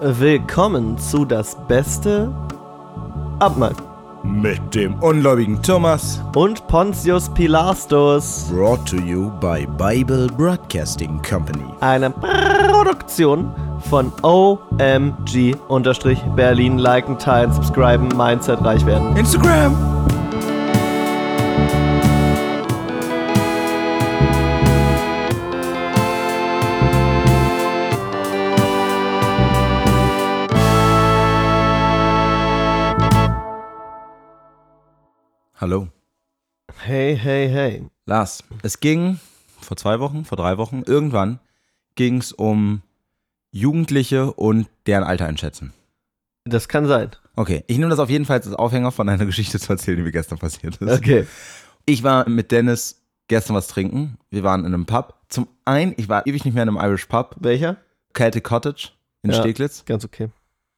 Willkommen zu das Beste Abmal Mit dem ungläubigen Thomas. und Pontius Pilastus, Brought to you by Bible Broadcasting Company. eine Produktion von OMG-Berlin. Liken, teilen, subscriben, Mindset reich werden. Instagram. Hey, hey, hey. Lars, es ging vor zwei Wochen, vor drei Wochen, irgendwann ging es um Jugendliche und deren Alter einschätzen. Das kann sein. Okay, ich nehme das auf jeden Fall als Aufhänger von einer Geschichte zu erzählen, die mir gestern passiert ist. Okay. Ich war mit Dennis gestern was trinken. Wir waren in einem Pub. Zum einen, ich war ewig nicht mehr in einem Irish Pub. Welcher? Celtic Cottage in Ja. Steglitz. Ganz okay.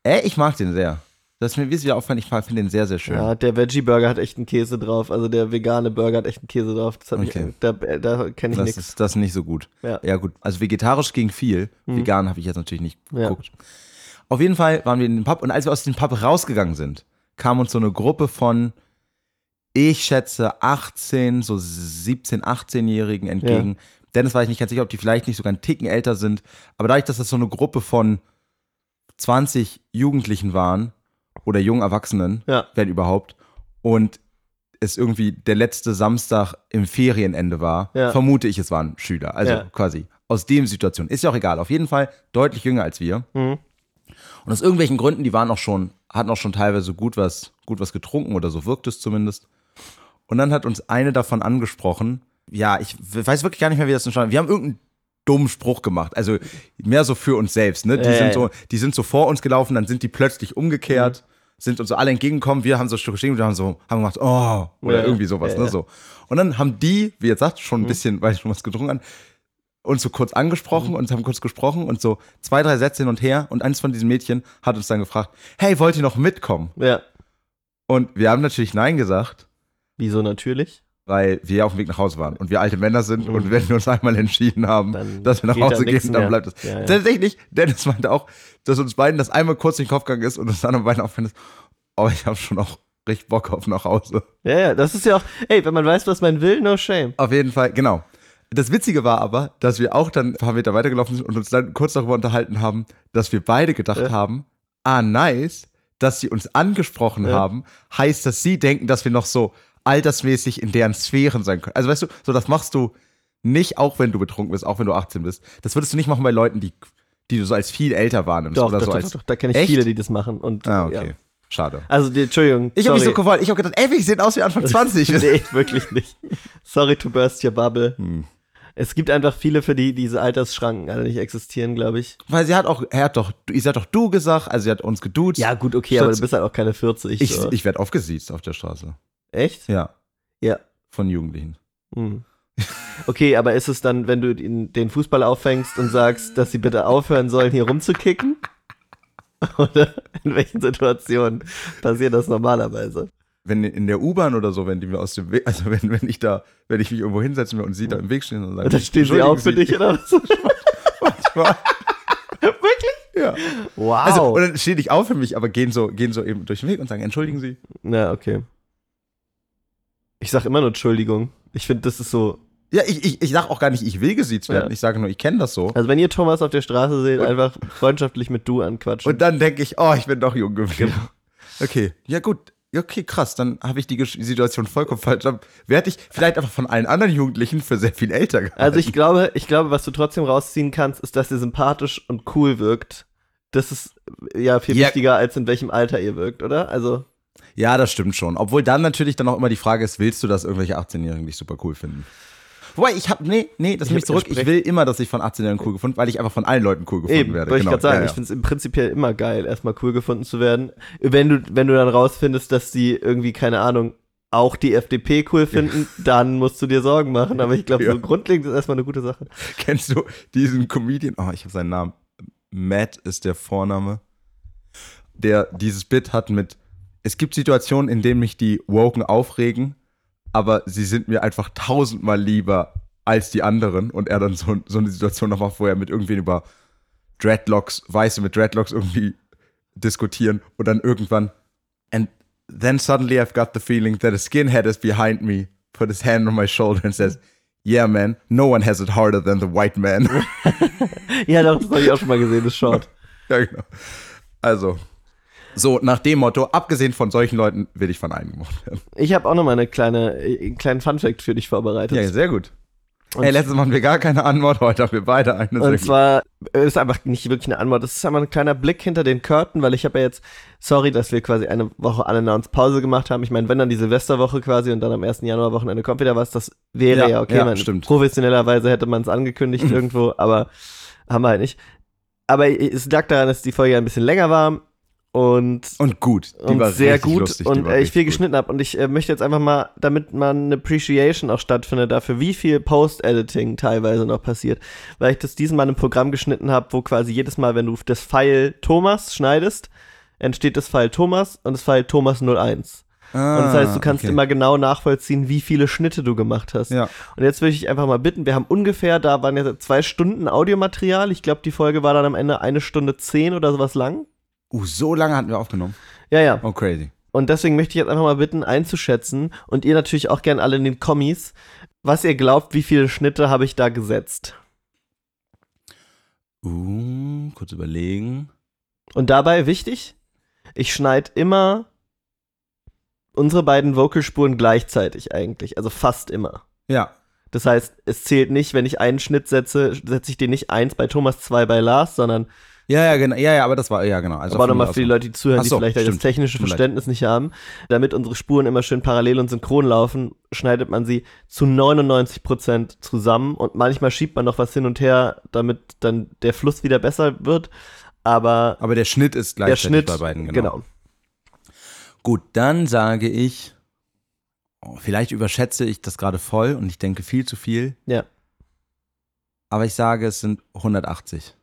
Ey, ich mag den sehr. Das ist mir wie wieder aufgefallen, ich finde den sehr, sehr schön. Ja, der Veggie-Burger hat echt einen Käse drauf. Also der vegane Burger hat echt einen Käse drauf. Das hat Okay. mich, da da kenne ich das nichts. ist das ist nicht so gut. Ja. Ja, gut. Also vegetarisch ging viel. Mhm. Vegan habe ich jetzt natürlich nicht Ja. geguckt. Auf jeden Fall waren wir in den Pub und als wir aus dem Pub rausgegangen sind, kam uns so eine Gruppe von, ich schätze, 18, so 17, 18-Jährigen entgegen. Dennis war ich nicht ganz sicher, ob die vielleicht nicht sogar einen Ticken älter sind. Aber dadurch, dass das so eine Gruppe von 20 Jugendlichen waren oder jungen Erwachsenen, Ja. wenn überhaupt, und es irgendwie der letzte Samstag im Ferienende war, Ja. vermute ich, es waren Schüler. Also Ja. quasi aus dem Situation. Ist ja auch egal. Auf jeden Fall deutlich jünger als wir. Mhm. Und aus irgendwelchen Gründen, die waren auch schon, hatten auch schon teilweise gut was, gut was getrunken oder so wirkt es zumindest. Und dann hat uns eine davon angesprochen. Ja, ich weiß wirklich gar nicht mehr, wie das entstanden Wir haben irgendeinen dummen Spruch gemacht. Also mehr so für uns selbst. Ne? Die, Ja, sind so, die sind so vor uns gelaufen, dann sind die plötzlich umgekehrt, sind uns so alle entgegengekommen. Wir haben so stehen und haben so, haben gemacht, oh, oder Ja, irgendwie sowas. ja, ne? So. Und dann haben die, wie jetzt sagt, schon ein bisschen, weil ich schon was getrunken haben, uns so kurz angesprochen und haben kurz gesprochen und so zwei, drei Sätze hin und her. Und eins von diesen Mädchen hat uns dann gefragt, hey, wollt ihr noch mitkommen? Ja. Und wir haben natürlich Nein gesagt, Wieso natürlich? Weil wir ja auf dem Weg nach Hause waren und wir alte Männer sind und wenn wir uns einmal entschieden haben, Dann dass wir nach da Hause nix gehen, dann bleibt es. Ja, ja. Tatsächlich, Dennis meinte auch, dass uns beiden das einmal kurz in den Kopf gegangen ist und uns dann beiden aufgefallen ist, oh, ich habe schon auch richtig Bock auf nach Hause. Ja, ja, das ist ja auch, ey, wenn man weiß, was man will, no shame. Auf jeden Fall, genau. Das Witzige war aber, dass wir auch dann ein paar Meter weitergelaufen sind und uns dann kurz darüber unterhalten haben, dass wir beide gedacht Ja. haben, ah, nice, dass sie uns angesprochen Ja. haben, heißt, dass sie denken, dass wir noch so altersmäßig in deren Sphären sein können. Also weißt du, so das machst du nicht, auch wenn du betrunken bist, auch wenn du 18 bist. Das würdest du nicht machen bei Leuten, die, die du so als viel älter wahrnimmst Doch, oder doch, so doch, als. doch, da kenne ich Echt? viele, die das machen. Und, Ah, okay. ja. Schade. Also, die, Entschuldigung. Ich habe mich so gewollt. Ich habe gedacht, ey, wir sehen aus wie Anfang 20. nee, wirklich nicht. Sorry to burst your bubble. Hm. Es gibt einfach viele, für die diese Altersschranken alle nicht existieren, glaube ich. Weil sie hat auch, er hat doch, ihr seid doch du gesagt, also sie hat uns geduzt. Ja, gut, okay, Statt- aber du bist halt auch keine 40. Ich, so. ich werde aufgesiezt auf der Straße. Echt? Ja, Ja. von Jugendlichen. Hm. Okay, aber ist es dann, wenn du den, den Fußball auffängst und sagst, dass sie bitte aufhören sollen, hier rumzukicken? Oder in welchen Situationen passiert das normalerweise? Wenn in der U-Bahn oder so, wenn die mir aus dem Weg, also wenn, wenn ich da, wenn ich mich irgendwo hinsetzen will und sie da im Weg stehen und sagen, dann stehen sie "Entschuldigen auf für dich oder was? manchmal." Wirklich? ja. Wow. Also, und dann stehen nicht auf für mich, aber gehen so, gehen so eben durch den Weg und sagen, entschuldigen Sie. Na, okay. Ich sag immer nur Entschuldigung. Ich finde, das ist so. Ja, ich, ich, ich sage auch gar nicht, ich will gesiezt werden. Ja. Ich sage nur, ich kenne das so. Also, wenn ihr Thomas auf der Straße seht, einfach freundschaftlich mit du anquatschen. Und dann denke ich, oh, ich bin doch jung geblieben. Genau. Okay, ja gut. Okay, krass, dann habe ich die Situation vollkommen falsch. Dann werde ich vielleicht einfach von allen anderen Jugendlichen für sehr viel älter gehalten. Also ich glaube, ich glaube, was du trotzdem rausziehen kannst, ist, dass ihr sympathisch und cool wirkt. Das ist ja viel Ja. wichtiger, als in welchem Alter ihr wirkt, oder? Also, Ja, das stimmt schon. Obwohl dann natürlich dann auch immer die Frage ist, willst du, dass irgendwelche 18-Jährigen dich super cool finden? Wobei, ich habe, nee, nee, das Ich nehme ich hab- zurück. ich Ich will immer, dass ich von 18-Jährigen cool gefunden, weil ich einfach von allen Leuten cool gefunden eben, werde. wollte ich Genau. gerade sagen. Ja, ja. Ich finde es im Prinzipiell immer geil, erstmal cool gefunden zu werden. Wenn du, wenn du dann rausfindest, dass die irgendwie, keine Ahnung, auch die FDP cool finden, dann musst du dir Sorgen machen. Aber ich glaube, Ja. so grundlegend ist erstmal eine gute Sache. Kennst du diesen Comedian? Oh, ich habe seinen Namen. Matt ist der Vorname. Der dieses Bit hat mit. Es gibt Situationen, in denen mich die Woken aufregen, aber sie sind mir einfach tausendmal lieber als die anderen. Und er dann so, so eine Situation noch macht, wo er mit irgendwen über Dreadlocks, Weiße mit Dreadlocks irgendwie diskutieren und dann irgendwann and then suddenly I've got the feeling that a skinhead is behind me, put his hand on my shoulder and says, Yeah, man, no one has it harder than the white man. Ja, doch, das habe ich auch schon mal gesehen, das Short. ja, genau. Also, so nach dem Motto, abgesehen von solchen Leuten, will ich von einem gemocht werden. Ich habe auch noch mal eine kleine, äh, einen kleinen Funfact für dich vorbereitet. Ja, sehr gut. Und- Ey, letztes Mal hatten wir gar keine Antwort, heute haben wir beide eine. Und zwar äh, ist einfach nicht wirklich eine Antwort. Das ist einfach ein kleiner Blick hinter den Curtain, weil ich habe ja jetzt, sorry, dass wir quasi eine Woche unannounced Pause gemacht haben. Ich meine, wenn dann die Silvesterwoche quasi und dann am 1. Januar Wochenende kommt wieder was, das wäre Ja, ja, okay. ja, Man- stimmt. Professionellerweise hätte man es angekündigt irgendwo, aber haben wir halt nicht. Aber es lag daran, dass die Folge ein bisschen länger war und Und gut. Die und war sehr gut lustig, und äh, ich viel gut. geschnitten habe und ich äh, möchte jetzt einfach mal, damit man eine Appreciation auch stattfindet dafür, wie viel Post-Editing teilweise noch passiert, weil ich das diesmal in einem Programm geschnitten habe, wo quasi jedes Mal, wenn du das Pfeil Thomas schneidest, entsteht das Pfeil Thomas und das Pfeil Thomas 01. Ah, und das heißt, du kannst okay. immer genau nachvollziehen, wie viele Schnitte du gemacht hast. Ja. Und jetzt würde ich einfach mal bitten, wir haben ungefähr, da waren jetzt zwei Stunden Audiomaterial. Ich glaube, die Folge war dann am Ende eine Stunde zehn oder sowas lang. Uh, so lange hatten wir aufgenommen. Ja, ja. Oh, crazy. Und deswegen möchte ich jetzt einfach mal bitten, einzuschätzen und ihr natürlich auch gern alle in den Kommis, was ihr glaubt, wie viele Schnitte habe ich da gesetzt. Uh, kurz überlegen. Und dabei wichtig, ich schneide immer unsere beiden Vocalspuren gleichzeitig eigentlich, also fast immer. Ja. Das heißt, es zählt nicht, wenn ich einen Schnitt setze, setze ich den nicht eins bei Thomas, zwei bei Lars, sondern Ja, ja, genau. Ja, ja, aber das war, ja, genau. Also aber nochmal für die Leute, die zuhören, Ach die so, vielleicht das stimmt. technische mir leid. Verständnis nicht haben, damit unsere Spuren immer schön parallel und synchron laufen, schneidet man sie zu 99% zusammen und manchmal schiebt man noch was hin und her, damit dann der Fluss wieder besser wird, aber Aber der Schnitt ist der gleichzeitig Schnitt, bei beiden, genau. genau. Gut, dann sage ich, oh, vielleicht überschätze ich das gerade voll und ich denke viel zu viel. Ja. Aber ich sage, es sind 180.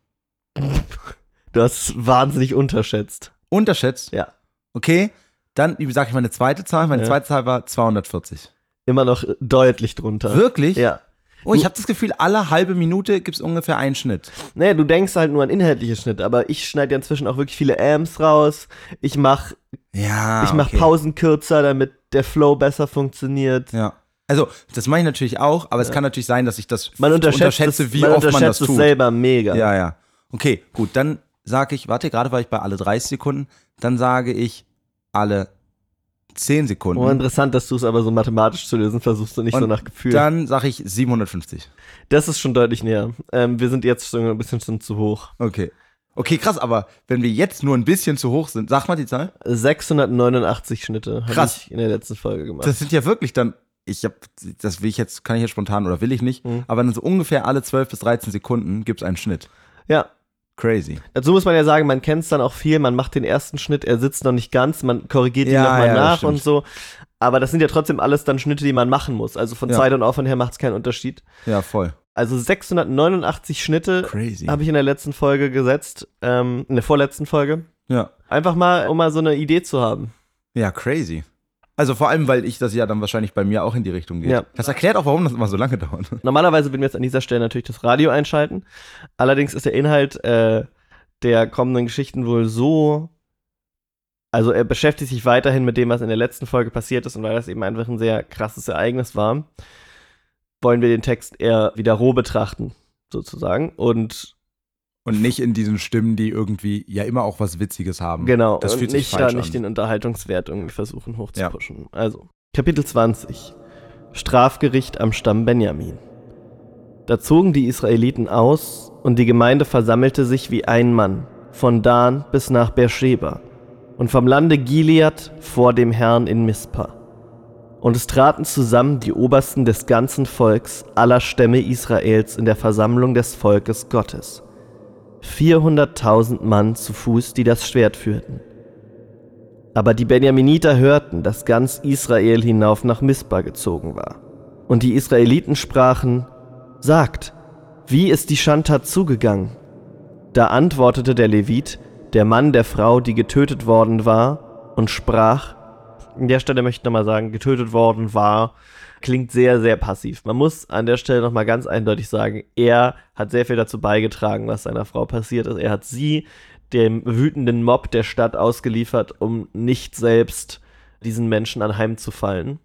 Du hast es wahnsinnig unterschätzt. Unterschätzt? Ja. Okay, dann sage ich meine zweite Zahl. Meine Ja. zweite Zahl war 240. Immer noch deutlich drunter. Wirklich? Ja. Oh, ich habe das Gefühl, alle halbe Minute gibt es ungefähr einen Schnitt. Nee, du denkst halt nur an inhaltliche Schnitte, aber ich schneide ja inzwischen auch wirklich viele Amps raus. Ich mach, Ja. ich mach okay. Pausen kürzer, damit der Flow besser funktioniert. Ja. Also, das mache ich natürlich auch, aber es Ja. kann natürlich sein, dass ich das Man unterschätzt, unterschätze, es, wie man oft man das unterschätzt es tut. selber mega. Ja, ja. Okay, gut, dann sage ich, warte, gerade war ich bei alle 30 Sekunden, dann sage ich alle 10 Sekunden. Oh, interessant, dass du es aber so mathematisch zu lösen versuchst und nicht so Und nach Gefühl. Dann sage ich 750. das ist schon deutlich näher. Ähm, wir sind jetzt schon ein bisschen schon zu hoch. Okay. Okay, krass, aber wenn wir jetzt nur ein bisschen zu hoch sind, sag mal die Zahl. 689 Schnitte habe ich in der letzten Folge gemacht. Das sind ja wirklich dann, ich habe, das will ich jetzt, kann ich jetzt spontan oder will ich nicht, Mhm. aber dann so ungefähr alle 12 bis 13 Sekunden gibt es einen Schnitt. ja, Crazy. dazu muss man ja sagen, man kennt es dann auch viel, man macht den ersten Schnitt, er sitzt noch nicht ganz, man korrigiert ihn Ja, nochmal ja, nach und so. Aber das sind ja trotzdem alles dann Schnitte, die man machen muss. Also von Ja. Zeit und Aufwand her macht es keinen Unterschied. Ja, voll. Also 689 Schnitte habe ich in der letzten Folge gesetzt, ähm, in der vorletzten Folge. Ja. Einfach mal, um mal so eine Idee zu haben. Ja, crazy. Also vor allem, weil ich das ja dann wahrscheinlich bei mir auch in die Richtung geht. Ja. Das erklärt auch, warum das immer so lange dauert. Normalerweise würden wir jetzt an dieser Stelle natürlich das Radio einschalten. Allerdings ist der Inhalt äh, der kommenden Geschichten wohl so. Also er beschäftigt sich weiterhin mit dem, was in der letzten Folge passiert ist und weil das eben einfach ein sehr krasses Ereignis war, wollen wir den Text eher wieder roh betrachten, sozusagen. Und Und nicht in diesen Stimmen, die irgendwie ja immer auch was Witziges haben. genau, Das und fühlt sich nicht da falsch nicht an. den Unterhaltungswert irgendwie versuchen hochzupushen. Also, Kapitel 20. Strafgericht am Stamm Benjamin. Da zogen die Israeliten aus, und die Gemeinde versammelte sich wie ein Mann, von Dan bis nach Beersheba, und vom Lande Gilead vor dem Herrn in Mispa. Und es traten zusammen die Obersten des ganzen Volks aller Stämme Israels in der Versammlung des Volkes Gottes. 400.000 Mann zu Fuß, die das Schwert führten. Aber die Benjaminiter hörten, dass ganz Israel hinauf nach Mispa gezogen war. Und die Israeliten sprachen, Sagt, wie ist die Schandtat zugegangen? Da antwortete der Levit, der Mann der Frau, die getötet worden war, und sprach, an der Stelle möchte ich nochmal sagen, getötet worden war, klingt sehr, sehr passiv. Man muss an der Stelle nochmal ganz eindeutig sagen, er hat sehr viel dazu beigetragen, was seiner Frau passiert ist. Er hat sie dem wütenden Mob der Stadt ausgeliefert, um nicht selbst diesen Menschen anheimzufallen.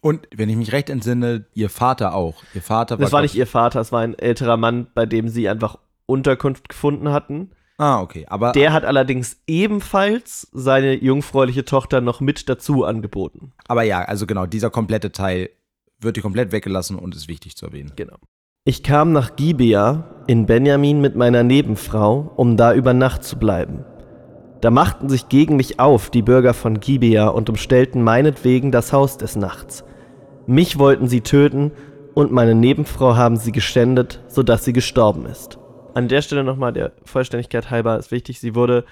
Und wenn ich mich recht entsinne, ihr Vater auch. Ihr Vater war. Das war nicht ihr Vater, es war ein älterer Mann, bei dem sie einfach Unterkunft gefunden hatten. Ah, okay. Aber der hat allerdings ebenfalls seine jungfräuliche Tochter noch mit dazu angeboten. Aber ja, also genau, dieser komplette Teil wird hier komplett weggelassen und ist wichtig zu erwähnen. Genau. Ich kam nach Gibea in Benjamin mit meiner Nebenfrau, um da über Nacht zu bleiben. Da machten sich gegen mich auf die Bürger von Gibea und umstellten meinetwegen das Haus des Nachts. Mich wollten sie töten und meine Nebenfrau haben sie geschändet, sodass sie gestorben ist. An der Stelle nochmal der Vollständigkeit halber ist wichtig, sie wurde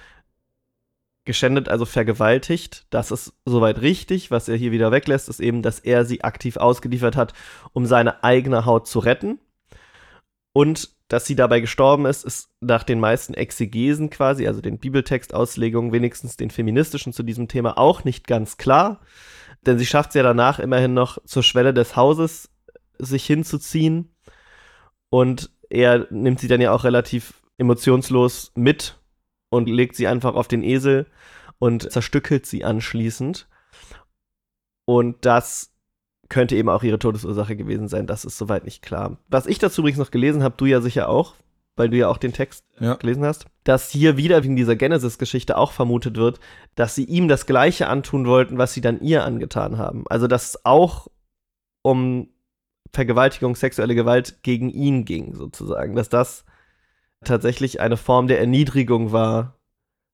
geschändet, also vergewaltigt. Das ist soweit richtig. Was er hier wieder weglässt, ist eben, dass er sie aktiv ausgeliefert hat, um seine eigene Haut zu retten. Und dass sie dabei gestorben ist, ist nach den meisten Exegesen quasi, also den Bibeltextauslegungen, wenigstens den feministischen zu diesem Thema auch nicht ganz klar. Denn sie schafft es ja danach immerhin noch zur Schwelle des Hauses sich hinzuziehen. Und er nimmt sie dann ja auch relativ emotionslos mit und legt sie einfach auf den Esel und zerstückelt sie anschließend. Und das könnte eben auch ihre Todesursache gewesen sein. Das ist soweit nicht klar. Was ich dazu übrigens noch gelesen habe, du ja sicher auch, weil du ja auch den Text ja. gelesen hast, dass hier wieder wegen dieser Genesis-Geschichte auch vermutet wird, dass sie ihm das Gleiche antun wollten, was sie dann ihr angetan haben. Also, dass es auch um Vergewaltigung, sexuelle Gewalt gegen ihn ging, sozusagen. Dass das tatsächlich eine Form der Erniedrigung war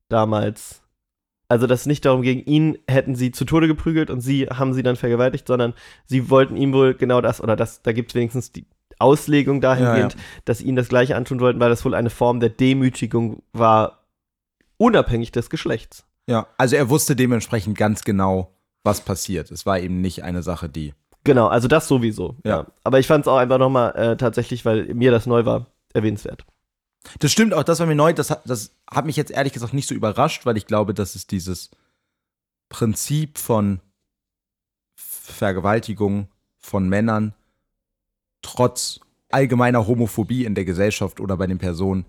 damals. Also, dass es nicht darum ging, ihn hätten sie zu Tode geprügelt und sie haben sie dann vergewaltigt, sondern sie wollten ihm wohl genau das, oder das, da gibt es wenigstens die Auslegung dahingehend, ja, ja. dass sie ihm das Gleiche antun wollten, weil das wohl eine Form der Demütigung war, unabhängig des Geschlechts. Ja, also er wusste dementsprechend ganz genau, was passiert. Es war eben nicht eine Sache, die Genau, also das sowieso. Ja. ja. Aber ich fand es auch einfach nochmal äh, tatsächlich, weil mir das neu war, erwähnenswert. Das stimmt auch, das war mir neu. Das, das hat mich jetzt ehrlich gesagt nicht so überrascht, weil ich glaube, dass es dieses Prinzip von Vergewaltigung von Männern trotz allgemeiner Homophobie in der Gesellschaft oder bei den Personen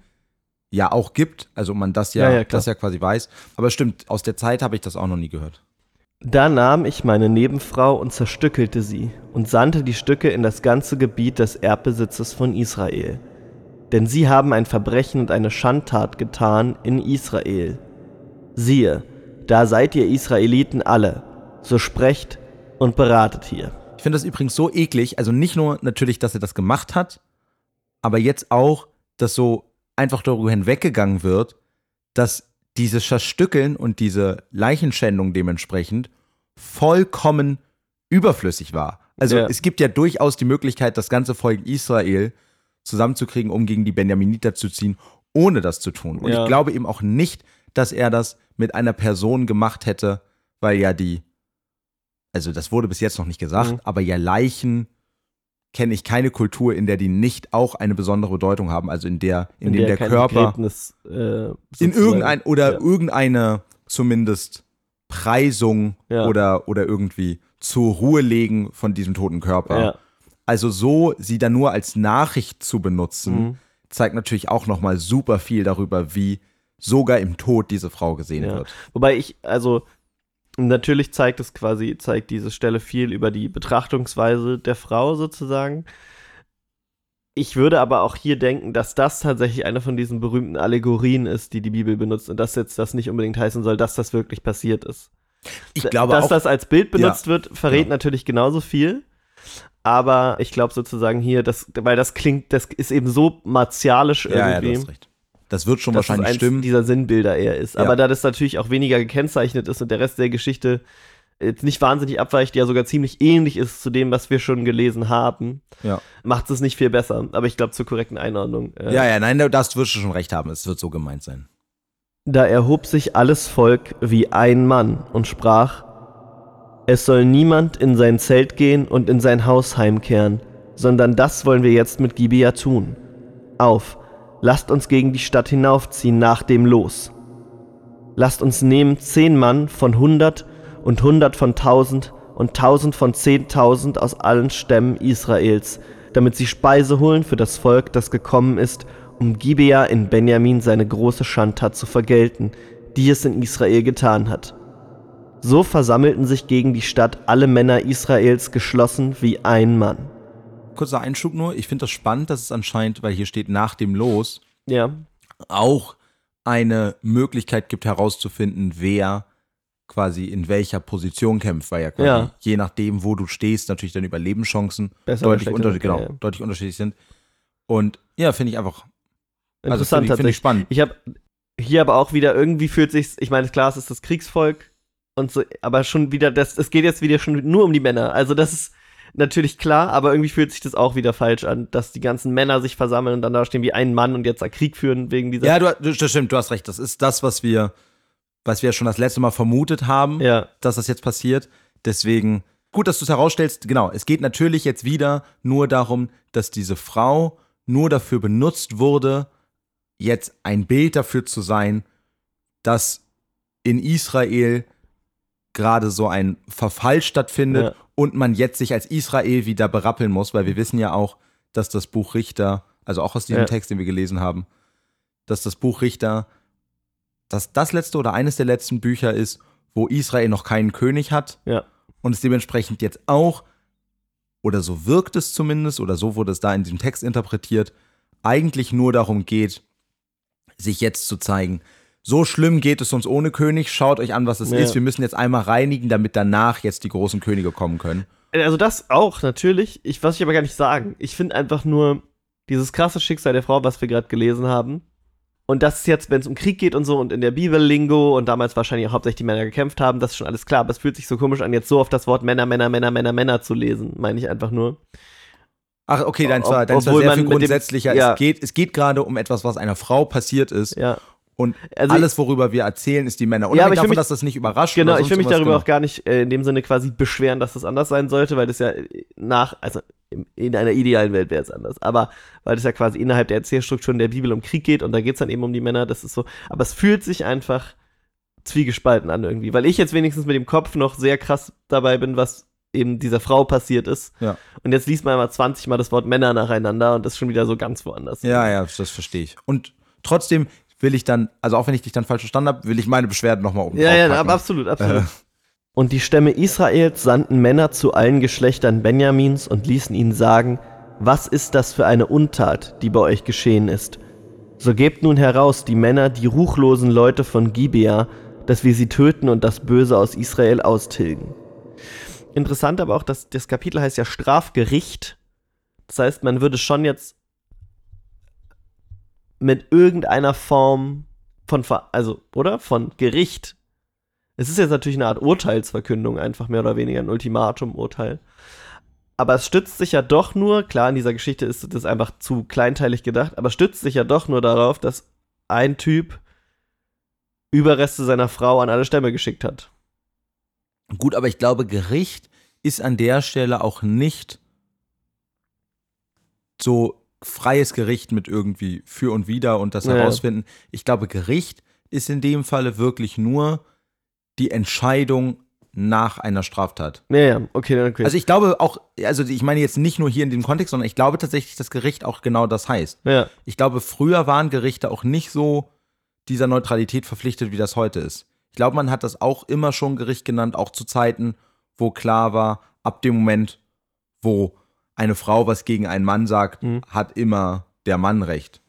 ja auch gibt. Also man das ja, ja, ja das ja quasi weiß. Aber stimmt, aus der Zeit habe ich das auch noch nie gehört. Da nahm ich meine Nebenfrau und zerstückelte sie und sandte die Stücke in das ganze Gebiet des Erbbesitzes von Israel. Denn sie haben ein Verbrechen und eine Schandtat getan in Israel. Siehe, da seid ihr Israeliten alle, so sprecht und beratet hier. Ich finde das übrigens so eklig, also nicht nur natürlich, dass er das gemacht hat, aber jetzt auch, dass so einfach darüber hinweggegangen wird, dass dieses Zerstückeln und diese Leichenschändung dementsprechend vollkommen überflüssig war. Also ja. es gibt ja durchaus die Möglichkeit, das ganze Volk Israel zusammenzukriegen, um gegen die Benjaminiter zu ziehen, ohne das zu tun. Und ja. ich glaube eben auch nicht, dass er das mit einer Person gemacht hätte, weil ja die, also das wurde bis jetzt noch nicht gesagt, mhm. aber ja Leichen kenne ich keine Kultur, in der die nicht auch eine besondere Bedeutung haben, also in der, in, in dem der, der Körper Begräbnis, äh, in irgendein oder ja. irgendeine zumindest Preisung ja. oder, oder irgendwie zur Ruhe legen von diesem toten Körper. Ja. Also so sie dann nur als Nachricht zu benutzen, mhm. zeigt natürlich auch nochmal super viel darüber, wie sogar im Tod diese Frau gesehen wird. Wobei ich, also natürlich zeigt es quasi, zeigt diese Stelle viel über die Betrachtungsweise der Frau sozusagen. Ich würde aber auch hier denken, dass das tatsächlich eine von diesen berühmten Allegorien ist, die die Bibel benutzt und dass jetzt das nicht unbedingt heißen soll, dass das wirklich passiert ist. Ich glaube dass auch, das als Bild benutzt ja, wird, verrät genau. natürlich genauso viel. Aber ich glaube sozusagen hier, das, weil das klingt, das ist eben so martialisch irgendwie. Ja, ja, du hast recht. Das wird schon dass wahrscheinlich stimmen. dieser Sinnbilder eher ist. Ja. Aber da das natürlich auch weniger gekennzeichnet ist und der Rest der Geschichte jetzt nicht wahnsinnig abweicht, ja sogar ziemlich ähnlich ist zu dem, was wir schon gelesen haben, ja. macht es nicht viel besser. Aber ich glaube zur korrekten Einordnung. Äh, ja, ja, nein, das wirst du schon recht haben. Es wird so gemeint sein. Da erhob sich alles Volk wie ein Mann und sprach, es soll niemand in sein Zelt gehen und in sein Haus heimkehren, sondern das wollen wir jetzt mit Gibea tun. Auf, Lasst uns gegen die Stadt hinaufziehen nach dem Los. Lasst uns nehmen zehn Mann von hundert und hundert von tausend und tausend von zehntausend aus allen Stämmen Israels, damit sie Speise holen für das Volk, das gekommen ist, um Gibea in Benjamin seine große Schandtat zu vergelten, die es in Israel getan hat. So versammelten sich gegen die Stadt alle Männer Israels geschlossen wie ein Mann. Kurzer Einschub nur, ich finde das spannend, dass es anscheinend, weil hier steht nach dem Los, Ja, auch eine Möglichkeit gibt herauszufinden, wer quasi in welcher Position kämpft, weil ja quasi Ja. je nachdem, wo du stehst, natürlich deine Überlebenschancen Besser deutlich, unter, genau, ja, deutlich unterschiedlich sind. Und ja, finde ich einfach also interessant finde ich, finde tatsächlich. ich spannend. Ich habe hier aber auch wieder irgendwie fühlt sich's, ich meine, klar, es ist das Kriegsvolk und so, aber schon wieder das es geht jetzt wieder schon nur um die Männer. Also das ist natürlich klar, aber irgendwie fühlt sich das auch wieder falsch an, dass die ganzen Männer sich versammeln und dann da stehen wie ein Mann und jetzt da Krieg führen wegen dieser Ja, du, das stimmt, du hast recht. Das ist das, was wir, was wir schon das letzte Mal vermutet haben, ja, dass das jetzt passiert. Deswegen, gut, dass du es herausstellst. Genau, es geht natürlich jetzt wieder nur darum, dass diese Frau nur dafür benutzt wurde, jetzt ein Bild dafür zu sein, dass in Israel gerade so ein Verfall stattfindet Ja. Und man jetzt sich als Israel wieder berappeln muss, weil wir wissen ja auch, dass das Buch Richter, also auch aus diesem Ja. Text, den wir gelesen haben, dass das Buch Richter, dass das letzte oder eines der letzten Bücher ist, wo Israel noch keinen König hat ja. und es dementsprechend jetzt auch, oder so wirkt es zumindest, oder so wurde es da in diesem Text interpretiert, eigentlich nur darum geht, sich jetzt zu zeigen, so schlimm geht es uns ohne König, schaut euch an, was es Ja. ist, wir müssen jetzt einmal reinigen, damit danach jetzt die großen Könige kommen können. Also das auch, natürlich. Ich, was ich aber gar nicht sagen. Ich finde einfach nur dieses krasse Schicksal der Frau, was wir gerade gelesen haben. Und das ist jetzt, wenn es um Krieg geht und so und in der Bibel-Lingo und damals wahrscheinlich auch hauptsächlich die Männer gekämpft haben, das ist schon alles klar. Aber es fühlt sich so komisch an, jetzt so auf das Wort Männer, Männer, Männer, Männer, Männer zu lesen, meine ich einfach nur. Ach, okay, dein war, dein war sehr viel mit dem- grundsätzlicher. ja. Es, geht, es geht gerade um etwas, was einer Frau passiert ist. Ja. Und Also alles, worüber wir erzählen, ist die Männer. Ja, Unabhängig aber ich will davon, mich- dass das nicht überrascht Genau, ich will mich darüber sowas, auch gar nicht äh, in dem Sinne quasi beschweren, dass das anders sein sollte, weil das ja äh, nach, also in einer idealen Welt wäre es anders, aber weil das ja quasi innerhalb der Erzählstrukturen der Bibel um Krieg geht und da geht es dann eben um die Männer, das ist so, aber es fühlt sich einfach zwiegespalten an irgendwie, weil ich jetzt wenigstens mit dem Kopf noch sehr krass dabei bin, was eben dieser Frau passiert ist. Ja. Und jetzt liest man mal 20 Mal das Wort Männer nacheinander und das ist schon wieder so ganz woanders. Ja, ja, das verstehe ich. Und trotzdem will ich dann, also auch wenn ich dich dann falsch verstanden habe, will ich meine Beschwerden nochmal oben Ja, ja, absolut, absolut. Äh. Und die Stämme Israels sandten Männer zu allen Geschlechtern Benjamins und ließen ihnen sagen, was ist das für eine Untat, die bei euch geschehen ist? So gebt nun heraus die Männer, die ruchlosen Leute von Gibea, dass wir sie töten und das Böse aus Israel austilgen. Interessant aber auch, dass das Kapitel heißt ja Strafgericht. Das heißt, man würde schon jetzt mit irgendeiner Form von, Ver also, oder? Von Gericht. Es ist jetzt natürlich eine Art Urteilsverkündung, einfach mehr oder weniger ein Ultimatum-Urteil. Aber es stützt sich ja doch nur, klar, in dieser Geschichte ist das einfach zu kleinteilig gedacht, aber stützt sich ja doch nur darauf, dass ein Typ Überreste seiner Frau an alle Stämme geschickt hat. Gut, aber ich glaube, Gericht ist an der Stelle auch nicht so freies Gericht mit irgendwie für und wider und das Ja. herausfinden. Ich glaube, Gericht ist in dem Falle wirklich nur die Entscheidung nach einer Straftat. Ja, ja, okay, dann okay. Also ich glaube auch, also ich meine jetzt nicht nur hier in dem Kontext, sondern ich glaube tatsächlich, dass Gericht auch genau das heißt. ja, Ich glaube, früher waren Gerichte auch nicht so dieser Neutralität verpflichtet, wie das heute ist. Ich glaube, man hat das auch immer schon Gericht genannt, auch zu Zeiten, wo klar war, ab dem Moment, wo eine Frau was gegen einen Mann sagt, Mhm. hat immer der Mann recht.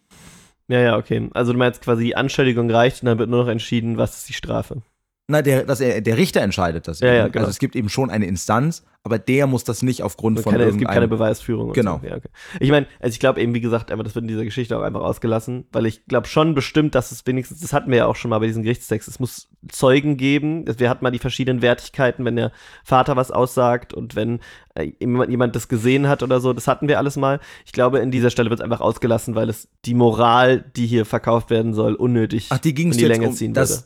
ja, ja, okay. Also du meinst quasi, die Anschuldigung reicht und dann wird nur noch entschieden, was ist die Strafe. Na, der, dass er, der Richter entscheidet das. Ja, ja, genau. Also es gibt eben schon eine Instanz, aber der muss das nicht aufgrund von keine, es gibt keine. Beweisführung. Genau. So. Ja, okay. Ich meine, also ich glaube eben, wie gesagt, aber das wird in dieser Geschichte auch einfach ausgelassen, weil ich glaube schon bestimmt, dass es wenigstens, das hatten wir ja auch schon mal bei diesem Gerichtstext, es muss Zeugen geben. Wir hatten mal die verschiedenen Wertigkeiten, wenn der Vater was aussagt und wenn äh, jemand, jemand das gesehen hat oder so, das hatten wir alles mal. Ich glaube, in dieser Stelle wird es einfach ausgelassen, weil es die Moral, die hier verkauft werden soll, unnötig Ach, die ging in die jetzt Länge um, ziehen würde.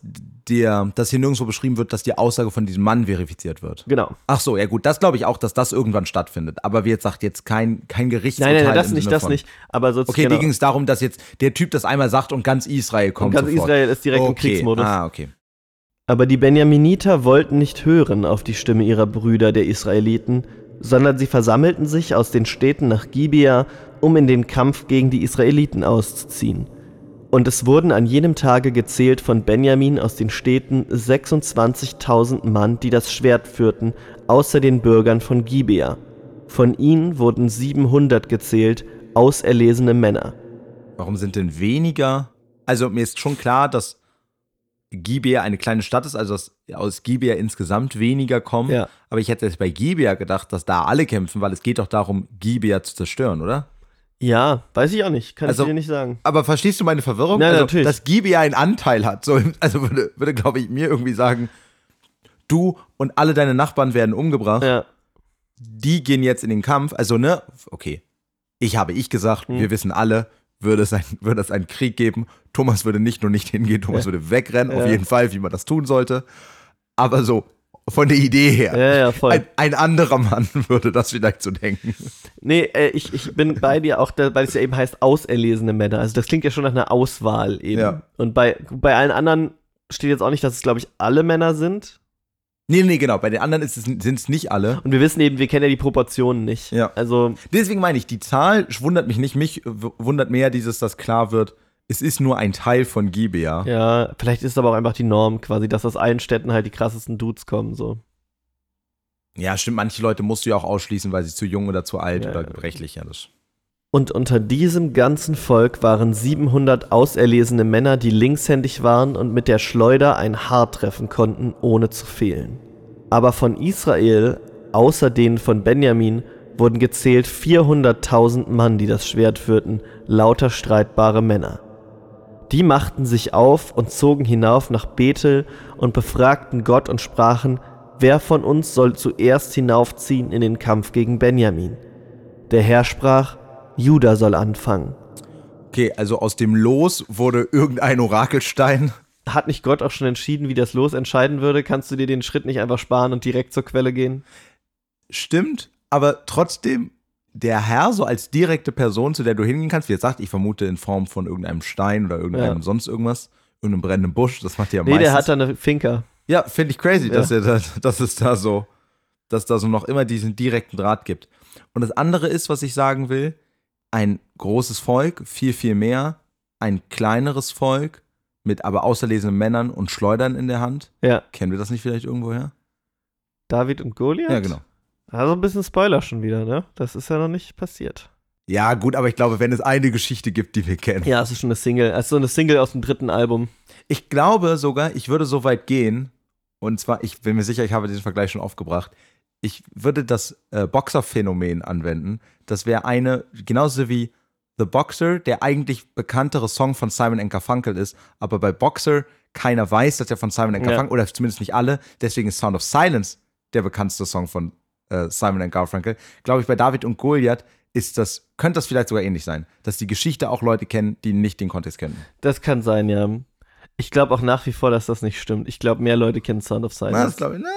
Der, dass hier nirgendwo beschrieben wird, dass die Aussage von diesem Mann verifiziert wird. Genau. Ach so, ja gut, das glaube ich auch, dass das irgendwann stattfindet. Aber wie jetzt sagt jetzt kein, kein Gerichtsurteil Nein, nein, nein, das im nicht, Sinne das von- nicht. Aber so Okay, genau. ging es darum, dass jetzt der Typ das einmal sagt und ganz Israel Und kommt ganz sofort. Israel ist direkt im okay. Kriegsmodus. Ah, okay. Aber die Benjaminiter wollten nicht hören auf die Stimme ihrer Brüder, der Israeliten, sondern sie versammelten sich aus den Städten nach Gibea, um in den Kampf gegen die Israeliten auszuziehen. Und es wurden an jenem Tage gezählt von Benjamin aus den Städten 26.000 Mann, die das Schwert führten, außer den Bürgern von Gibea. Von ihnen wurden 700 gezählt, auserlesene Männer. Warum sind denn weniger? Also mir ist schon klar, dass Gibea eine kleine Stadt ist, also dass aus Gibea insgesamt weniger kommen. Ja. Aber ich hätte jetzt bei Gibea gedacht, dass da alle kämpfen, weil es geht doch darum, Gibea zu zerstören, oder? Ja, weiß ich auch nicht, kann Also- ich dir nicht sagen. Aber verstehst du meine Verwirrung? Nein, also, natürlich. Dass Gibea einen Anteil hat. So, also würde, würde glaube ich, mir irgendwie sagen, du und alle deine Nachbarn werden umgebracht. Ja, Die gehen jetzt in den Kampf. Also, ne, okay. Ich habe ich gesagt, Hm. wir wissen alle, würde es, ein, würde es einen Krieg geben. Thomas würde nicht nur nicht hingehen, Thomas Ja. würde wegrennen, auf Ja. jeden Fall, wie man das tun sollte. Aber so, von der Idee her. ja, ja, voll. Ein, ein anderer Mann würde das vielleicht so denken. Nee, äh, ich, ich bin bei dir auch, weil es ja eben heißt auserlesene Männer. Also das klingt ja schon nach einer Auswahl eben. Ja. Und bei, bei allen anderen steht jetzt auch nicht, dass es, glaube ich, alle Männer sind. Nee, nee, genau. Bei den anderen sind es nicht alle. Und wir wissen eben, wir kennen ja die Proportionen nicht. Ja. Also, Deswegen meine ich, die Zahl wundert mich nicht. Mich wundert mehr dieses, dass klar wird, es ist nur ein Teil von Gibea. ja, vielleicht ist es aber auch einfach die Norm quasi, dass aus allen Städten halt die krassesten Dudes kommen, so. Ja, stimmt. Manche Leute musst du ja auch ausschließen, weil sie zu jung oder zu alt Ja, oder gebrechlich. Ja. Und unter diesem ganzen Volk waren 700 auserlesene Männer, die linkshändig waren und mit der Schleuder ein Haar treffen konnten, ohne zu fehlen. Aber von Israel, außer denen von Benjamin, wurden gezählt 400.000 Mann, die das Schwert führten, lauter streitbare Männer. Die machten sich auf und zogen hinauf nach Bethel und befragten Gott und sprachen, wer von uns soll zuerst hinaufziehen in den Kampf gegen Benjamin? Der Herr sprach, Juda soll anfangen. Okay, also aus dem Los wurde irgendein Orakelstein. Hat nicht Gott auch schon entschieden, wie das Los entscheiden würde? Kannst du dir den Schritt nicht einfach sparen und direkt zur Quelle gehen? Stimmt, aber trotzdem, der Herr so als direkte Person, zu der du hingehen kannst, wie jetzt sagt, ich vermute in Form von irgendeinem Stein oder irgendeinem Ja. sonst irgendwas, irgendeinem brennenden Busch, das macht ja Nee, meistens. der hat da eine Finca. Ja, finde ich crazy, Ja. dass, er da, dass es da so, dass da so noch immer diesen direkten Draht gibt. Und das andere ist, was ich sagen will, ein großes Volk, viel, viel mehr, ein kleineres Volk mit aber auserlesenen Männern und Schleudern in der Hand. Ja. Kennen wir das nicht vielleicht irgendwoher? David und Goliath? Ja, genau. Also ein bisschen Spoiler schon wieder, ne? Das ist ja noch nicht passiert. Ja, gut, aber ich glaube, wenn es eine Geschichte gibt, die wir kennen. Ja, es ist schon eine Single. Also eine Single aus dem dritten Album. Ich glaube sogar, ich würde so weit gehen, und zwar, ich bin mir sicher, ich habe diesen Vergleich schon aufgebracht, ich würde das äh, Boxer-Phänomen anwenden. Das wäre eine, genauso wie The Boxer, der eigentlich bekanntere Song von Simon Garfunkel ist, aber bei Boxer keiner weiß, dass er von Simon Ja. Garfunkel, oder zumindest nicht alle, deswegen ist Sound of Silence der bekannteste Song von äh, Simon Garfunkel. Glaube ich, bei David und Goliath ist das, könnte das vielleicht sogar ähnlich sein, dass die Geschichte auch Leute kennen, die nicht den Kontext kennen. Das kann sein, ja. Ich glaube auch nach wie vor, dass das nicht stimmt. Ich glaube, mehr Leute kennen Sound of Na, das Silence. glaube ich, na,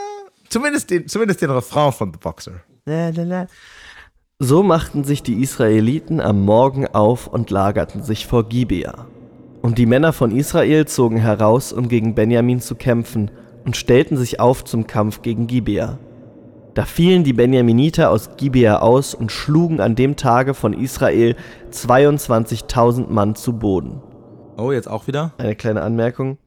zumindest den, zumindest den Refrain von The Boxer. So machten sich die Israeliten am Morgen auf und lagerten sich vor Gibea. Und die Männer von Israel zogen heraus, um gegen Benjamin zu kämpfen, und stellten sich auf zum Kampf gegen Gibea. Da fielen die Benjaminiter aus Gibea aus und schlugen an dem Tage von Israel 22.000 Mann zu Boden. Oh, jetzt auch wieder? Eine kleine Anmerkung.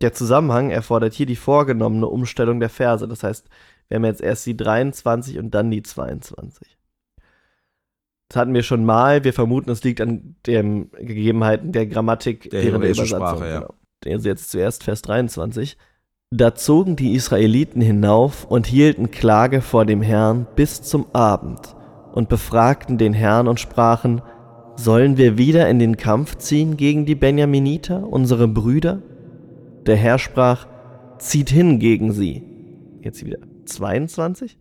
Der Zusammenhang erfordert hier die vorgenommene Umstellung der Verse. Das heißt, wir haben jetzt erst die 23 und dann die 22. Das hatten wir schon mal. Wir vermuten, es liegt an den Gegebenheiten der Grammatik Der während der hebräischen Übersetzung. Sprache, ja. Genau. Also jetzt zuerst Vers 23. Da zogen die Israeliten hinauf und hielten Klage vor dem Herrn bis zum Abend und befragten den Herrn und sprachen, Sollen wir wieder in den Kampf ziehen gegen die Benjaminiter, unsere Brüder? Der Herr sprach, Zieht hin gegen sie. Jetzt wieder 22.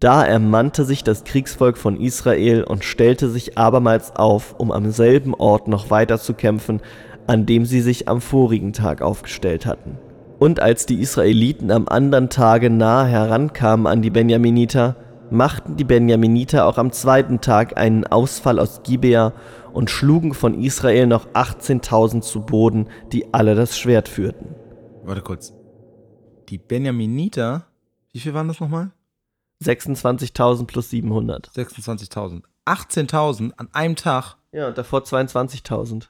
Da ermannte sich das Kriegsvolk von Israel und stellte sich abermals auf, um am selben Ort noch weiter zu kämpfen, an dem sie sich am vorigen Tag aufgestellt hatten. Und als die Israeliten am anderen Tage nahe herankamen an die Benjaminiter, machten die Benjaminiter auch am zweiten Tag einen Ausfall aus Gibea und schlugen von Israel noch 18.000 zu Boden, die alle das Schwert führten. Warte kurz. Die Benjaminiter, wie viel waren das nochmal? 26.000 plus 700. 26.000. 18.000 an einem Tag. Ja, und davor 22.000.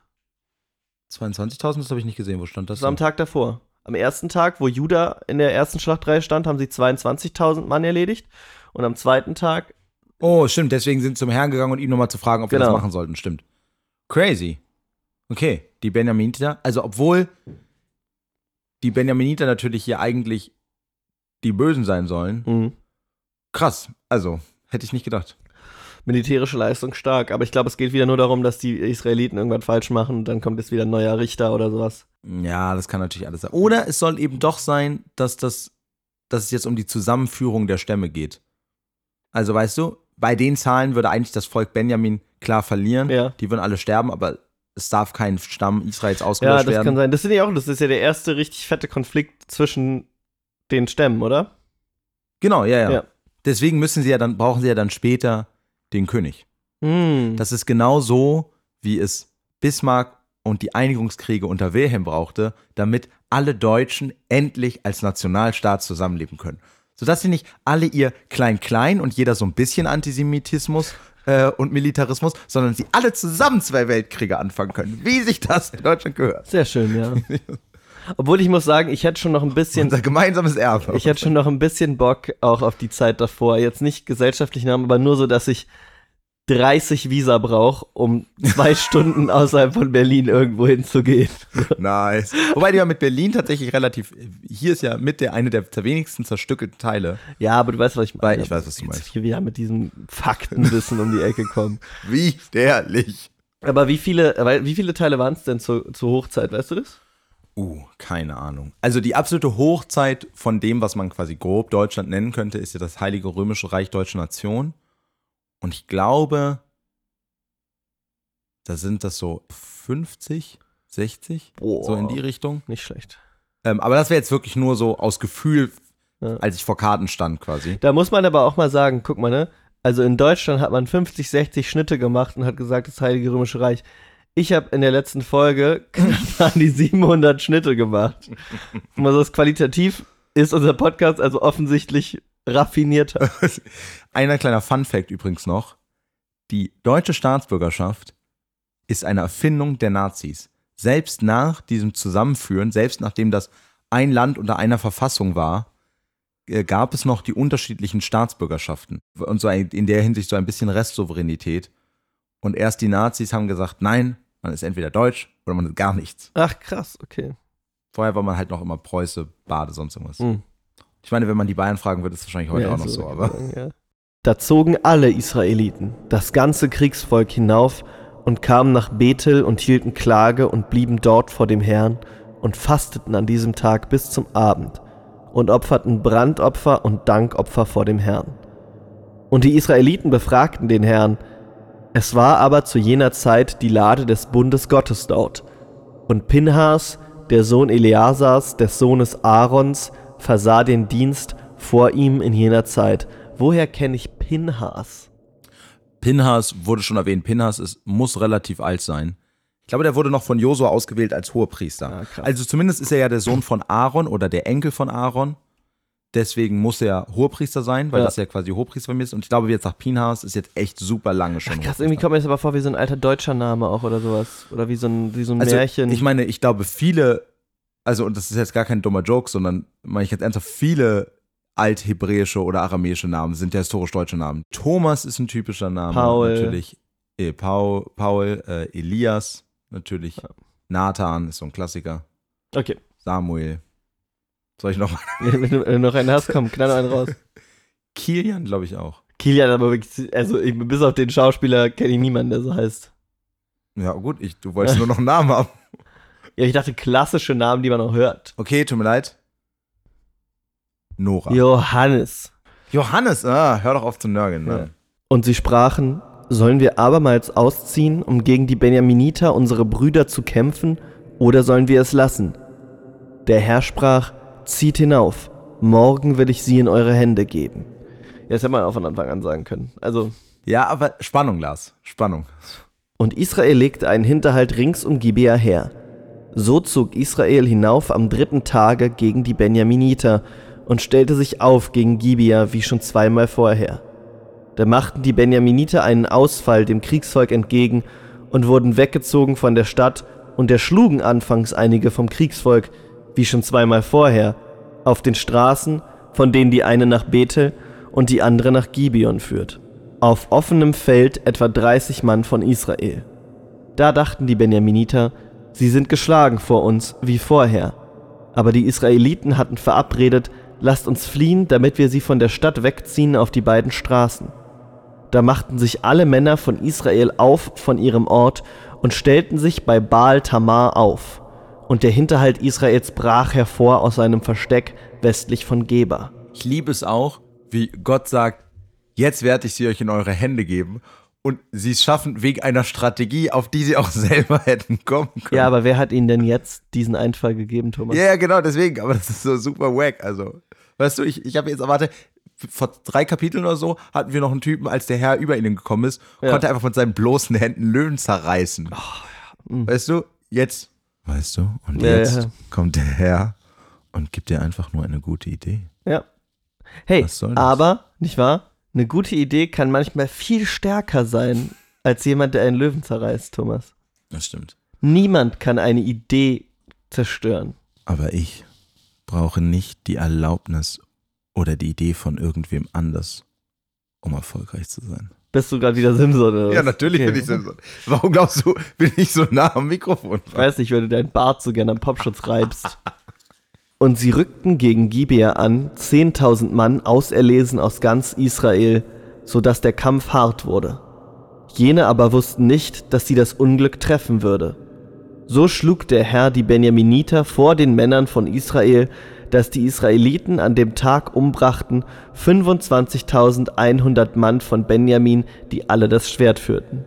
22.000, das habe ich nicht gesehen. Wo stand das? Das war am? Tag davor. Am ersten Tag, wo Juda in der ersten Schlachtreihe stand, haben sie 22.000 Mann erledigt. Und am zweiten Tag, Oh, stimmt. Deswegen sind sie zum Herrn gegangen und ihm nochmal zu fragen, ob wir Genau. das machen sollten. Stimmt. Crazy. Okay, die Benjaminiter. Also, obwohl die Benjaminiter natürlich hier eigentlich die Bösen sein sollen. mh, Krass. Also, hätte ich nicht gedacht. Militärische Leistung stark. Aber ich glaube, es geht wieder nur darum, dass die Israeliten irgendwas falsch machen. Und dann kommt jetzt wieder ein neuer Richter oder sowas. Ja, das kann natürlich alles sein. Oder es soll eben doch sein, dass, das, dass es jetzt um die Zusammenführung der Stämme geht. Also, weißt du, bei den Zahlen würde eigentlich das Volk Benjamin klar verlieren. Ja. Die würden alle sterben, aber es darf kein Stamm Israels Ja, ausgelöscht das werden. kann sein. Das sind ja auch, das ist ja der erste richtig fette Konflikt zwischen den Stämmen, oder? Genau, ja, ja, Ja. Deswegen müssen sie ja dann, brauchen sie ja dann später den König. Hm. Das ist genau so, wie es Bismarck und die Einigungskriege unter Wilhelm brauchte, damit alle Deutschen endlich als Nationalstaat zusammenleben können. Sodass sie nicht alle ihr Klein-Klein und jeder so ein bisschen Antisemitismus äh, und Militarismus, sondern sie alle zusammen zwei Weltkriege anfangen können, wie sich das in Deutschland gehört. Sehr schön, ja. Obwohl ich muss sagen, ich hätte schon noch ein bisschen, Unser gemeinsames Erbe. ich hätte schon noch ein bisschen Bock auch auf die Zeit davor. Jetzt nicht gesellschaftlich Namen, aber nur so, dass ich 30 Visa brauche, um zwei Stunden außerhalb von Berlin irgendwo hinzugehen. Nice. Wobei die ja mit Berlin tatsächlich relativ, hier ist ja mit der eine der wenigsten zerstückelten Teile. Ja, aber du weißt, was ich meine. Weil ich weiß, was du meinst. Hier wieder mit diesem Faktenwissen um die Ecke kommen. Widerlich. Aber wie viele, wie viele Teile waren es denn zur, zur Hochzeit, weißt du das? Uh, keine Ahnung. Also die absolute Hochzeit von dem, was man quasi grob Deutschland nennen könnte, ist ja das Heilige Römische Reich Deutsche Nation. Und ich glaube, da sind das so 50, 60, Boah. so in die Richtung. Nicht schlecht. Ähm, aber das wäre jetzt wirklich nur so aus Gefühl, Ja. als ich vor Karten stand quasi. Da muss man aber auch mal sagen, guck mal, ne? Also in Deutschland hat man 50, 60 Schnitte gemacht und hat gesagt, das Heilige Römische Reich. Ich habe in der letzten Folge an die 700 Schnitte gemacht. Also das qualitativ ist unser Podcast also offensichtlich raffinierter. Einer kleiner Fun-Fact übrigens noch: Die deutsche Staatsbürgerschaft ist eine Erfindung der Nazis. Selbst nach diesem Zusammenführen, selbst nachdem das ein Land unter einer Verfassung war, äh, gab es noch die unterschiedlichen Staatsbürgerschaften. Und so in der Hinsicht so ein bisschen Restsouveränität. Und erst die Nazis haben gesagt: Nein, man ist entweder deutsch oder man ist gar nichts. Ach krass, okay. Vorher war man halt noch immer Preuße, Bade, sonst irgendwas. Hm. Ich meine, wenn man die Bayern fragen würde, ist es wahrscheinlich heute Ja, auch noch so, aber. Ja. Da zogen alle Israeliten, das ganze Kriegsvolk hinauf und kamen nach Bethel und hielten Klage und blieben dort vor dem Herrn und fasteten an diesem Tag bis zum Abend und opferten Brandopfer und Dankopfer vor dem Herrn. Und die Israeliten befragten den Herrn, es war aber zu jener Zeit die Lade des Bundes Gottes dort. Und Pinhas, der Sohn Eleasars, des Sohnes Aarons, versah den Dienst vor ihm in jener Zeit. Woher kenne ich Pinhas? Pinhas wurde schon erwähnt. Pinhas ist, muss relativ alt sein. Ich glaube, der wurde noch von Josua ausgewählt als Hohepriester. Ah, also zumindest ist er ja der Sohn von Aaron oder der Enkel von Aaron. Deswegen muss er Hohepriester sein, weil Ja. das ja quasi Hohepriester bei mir ist. Und ich glaube, wie jetzt nach Pinhas ist jetzt echt super lange schon. Krass, irgendwie kommt mir das aber vor wie so ein alter deutscher Name auch oder sowas. Oder wie so ein, wie so ein also, Märchen. Ich meine, ich glaube, viele, also, und das ist jetzt gar kein dummer Joke, sondern meine ich jetzt ernsthaft, viele althebräische oder aramäische Namen sind ja historisch deutsche Namen. Thomas ist ein typischer Name. Paul. Natürlich. Eh, Paul, Paul äh, Elias, natürlich. Nathan ist so ein Klassiker. okay. Samuel. Soll ich noch mal? Wenn du, wenn du noch einen hast, komm, knall einen raus. Kilian, glaube ich auch. Kilian, aber wirklich, also ich, bis auf den Schauspieler kenne ich niemanden, der so heißt. Ja, gut, ich, du wolltest nur noch einen Namen haben. Ja, ich dachte klassische Namen, die man auch hört. Okay, tut mir leid. Nora. Johannes. Johannes, ah, hör doch auf zu nörgeln. Ja. Ne? Und sie sprachen, sollen wir abermals ausziehen, um gegen die Benjaminiter, unsere Brüder, zu kämpfen, oder sollen wir es lassen? Der Herr sprach, zieht hinauf, morgen will ich sie in eure Hände geben. Ja, das hätte man auch von Anfang an sagen können. Also, Ja, aber Spannung, Lars. Spannung. und Israel legte einen Hinterhalt rings um Gibea her. So zog Israel hinauf am dritten Tage gegen die Benjaminiter und stellte sich auf gegen Gibea wie schon zweimal vorher. Da machten die Benjaminiter einen Ausfall dem Kriegsvolk entgegen und wurden weggezogen von der Stadt und erschlugen anfangs einige vom Kriegsvolk, wie schon zweimal vorher, auf den Straßen, von denen die eine nach Bethel und die andere nach Gibeon führt. Auf offenem Feld etwa 30 Mann von Israel. Da dachten die Benjaminiter, sie sind geschlagen vor uns, wie vorher. Aber die Israeliten hatten verabredet, lasst uns fliehen, damit wir sie von der Stadt wegziehen auf die beiden Straßen. Da machten sich alle Männer von Israel auf von ihrem Ort und stellten sich bei Baal Tamar auf. Und der Hinterhalt Israels brach hervor aus seinem Versteck westlich von Geba. Ich liebe es auch, wie Gott sagt, jetzt werde ich sie euch in eure Hände geben. Und sie es schaffen wegen einer Strategie, auf die sie auch selber hätten kommen können. Ja, aber wer hat ihnen denn jetzt diesen Einfall gegeben, Thomas? Ja, ja, genau, deswegen. Aber das ist so super wack. Also, weißt du, ich, ich habe jetzt erwartet, vor drei Kapiteln oder so hatten wir noch einen Typen, als der Herr über ihnen gekommen ist, Ja. konnte einfach von seinen bloßen Händen Löwen zerreißen. Weißt du, jetzt, weißt du, und Ja, jetzt ja. kommt der Herr und gibt dir einfach nur eine gute Idee. Ja. Hey, Was soll das? aber, nicht wahr? Eine gute Idee kann manchmal viel stärker sein als jemand, der einen Löwen zerreißt, Thomas. Das stimmt. Niemand kann eine Idee zerstören. Aber ich brauche nicht die Erlaubnis oder die Idee von irgendwem anders, um erfolgreich zu sein. Bist du gerade wieder Simson oder was? Ja, natürlich Okay. bin ich Simpson. Warum glaubst du, bin ich so nah am Mikrofon? Ich weiß nicht, wenn du deinen Bart so gerne am Popschutz reibst. Und sie rückten gegen Gibea an, 10.000 Mann auserlesen aus ganz Israel, so dass der Kampf hart wurde. Jene aber wussten nicht, dass sie das Unglück treffen würde. So schlug der Herr die Benjaminiter vor den Männern von Israel, dass die Israeliten an dem Tag umbrachten 25.100 Mann von Benjamin, die alle das Schwert führten.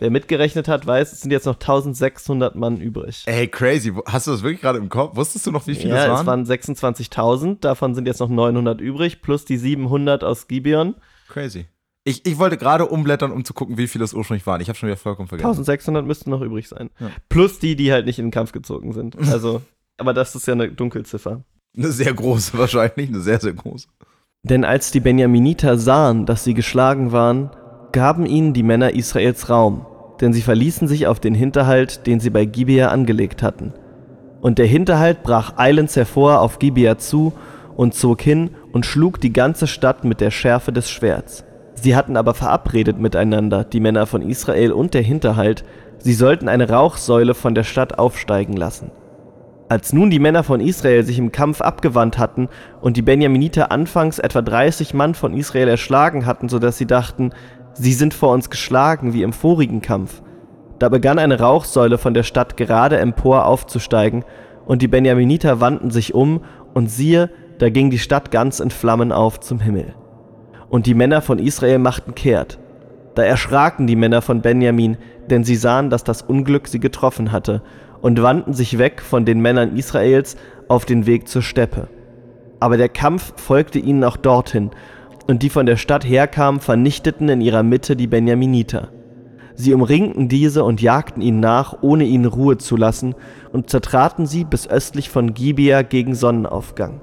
Wer mitgerechnet hat, weiß, es sind jetzt noch 1600 Mann übrig. Ey, crazy. Hast du das wirklich gerade im Kopf? Wusstest du noch, wie viele Ja, es es waren? waren 26.000, davon sind jetzt noch 900 übrig, plus die 700 aus Gibeon. Crazy. Ich, ich wollte gerade umblättern, um zu gucken, wie viele es ursprünglich waren. Ich habe schon wieder vollkommen vergessen. 1600 müssten noch übrig sein. Ja. Plus die, die halt nicht in den Kampf gezogen sind. Also, aber das ist ja eine Dunkelziffer. Eine sehr große wahrscheinlich, eine sehr, sehr große. Denn als die Benjaminiter sahen, dass sie geschlagen waren, gaben ihnen die Männer Israels Raum, denn sie verließen sich auf den Hinterhalt, den sie bei Gibea angelegt hatten. Und der Hinterhalt brach eilends hervor auf Gibea zu und zog hin und schlug die ganze Stadt mit der Schärfe des Schwerts. Sie hatten aber verabredet miteinander, die Männer von Israel und der Hinterhalt, sie sollten eine Rauchsäule von der Stadt aufsteigen lassen. Als nun die Männer von Israel sich im Kampf abgewandt hatten und die Benjaminiter anfangs etwa 30 Mann von Israel erschlagen hatten, so dass sie dachten, sie sind vor uns geschlagen wie im vorigen Kampf, da begann eine Rauchsäule von der Stadt gerade empor aufzusteigen, und die Benjaminiter wandten sich um, und siehe, da ging die Stadt ganz in Flammen auf zum Himmel. Und die Männer von Israel machten kehrt. Da erschraken die Männer von Benjamin, denn sie sahen, dass das Unglück sie getroffen hatte, und wandten sich weg von den Männern Israels auf den Weg zur Steppe. Aber der Kampf folgte ihnen auch dorthin, und die von der Stadt herkamen, vernichteten in ihrer Mitte die Benjaminiter. Sie umringten diese und jagten ihnen nach, ohne ihnen Ruhe zu lassen, und zertraten sie bis östlich von Gibea gegen Sonnenaufgang.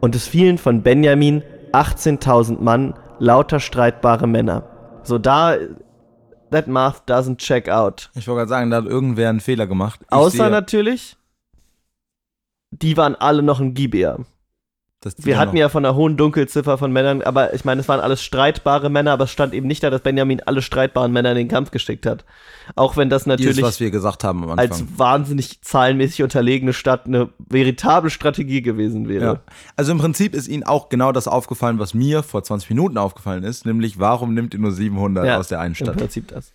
Und es fielen von Benjamin 18.000 Mann, lauter streitbare Männer. So da, that math doesn't check out. Ich wollte gerade sagen, da hat irgendwer einen Fehler gemacht. Ich Außer sehe, natürlich, die waren alle noch in Gibea. Wir hatten ja von einer hohen Dunkelziffer von Männern, aber ich meine, es waren alles streitbare Männer, aber es stand eben nicht da, dass Benjamin alle streitbaren Männer in den Kampf geschickt hat. Auch wenn das Dieses, natürlich was wir gesagt haben am Anfang. als wahnsinnig zahlenmäßig unterlegene Stadt eine veritable Strategie gewesen wäre. Ja. Also im Prinzip ist Ihnen auch genau das aufgefallen, was mir vor 20 Minuten aufgefallen ist, nämlich warum nimmt ihr nur 700 Ja, aus der einen Im Stadt? Prinzip das.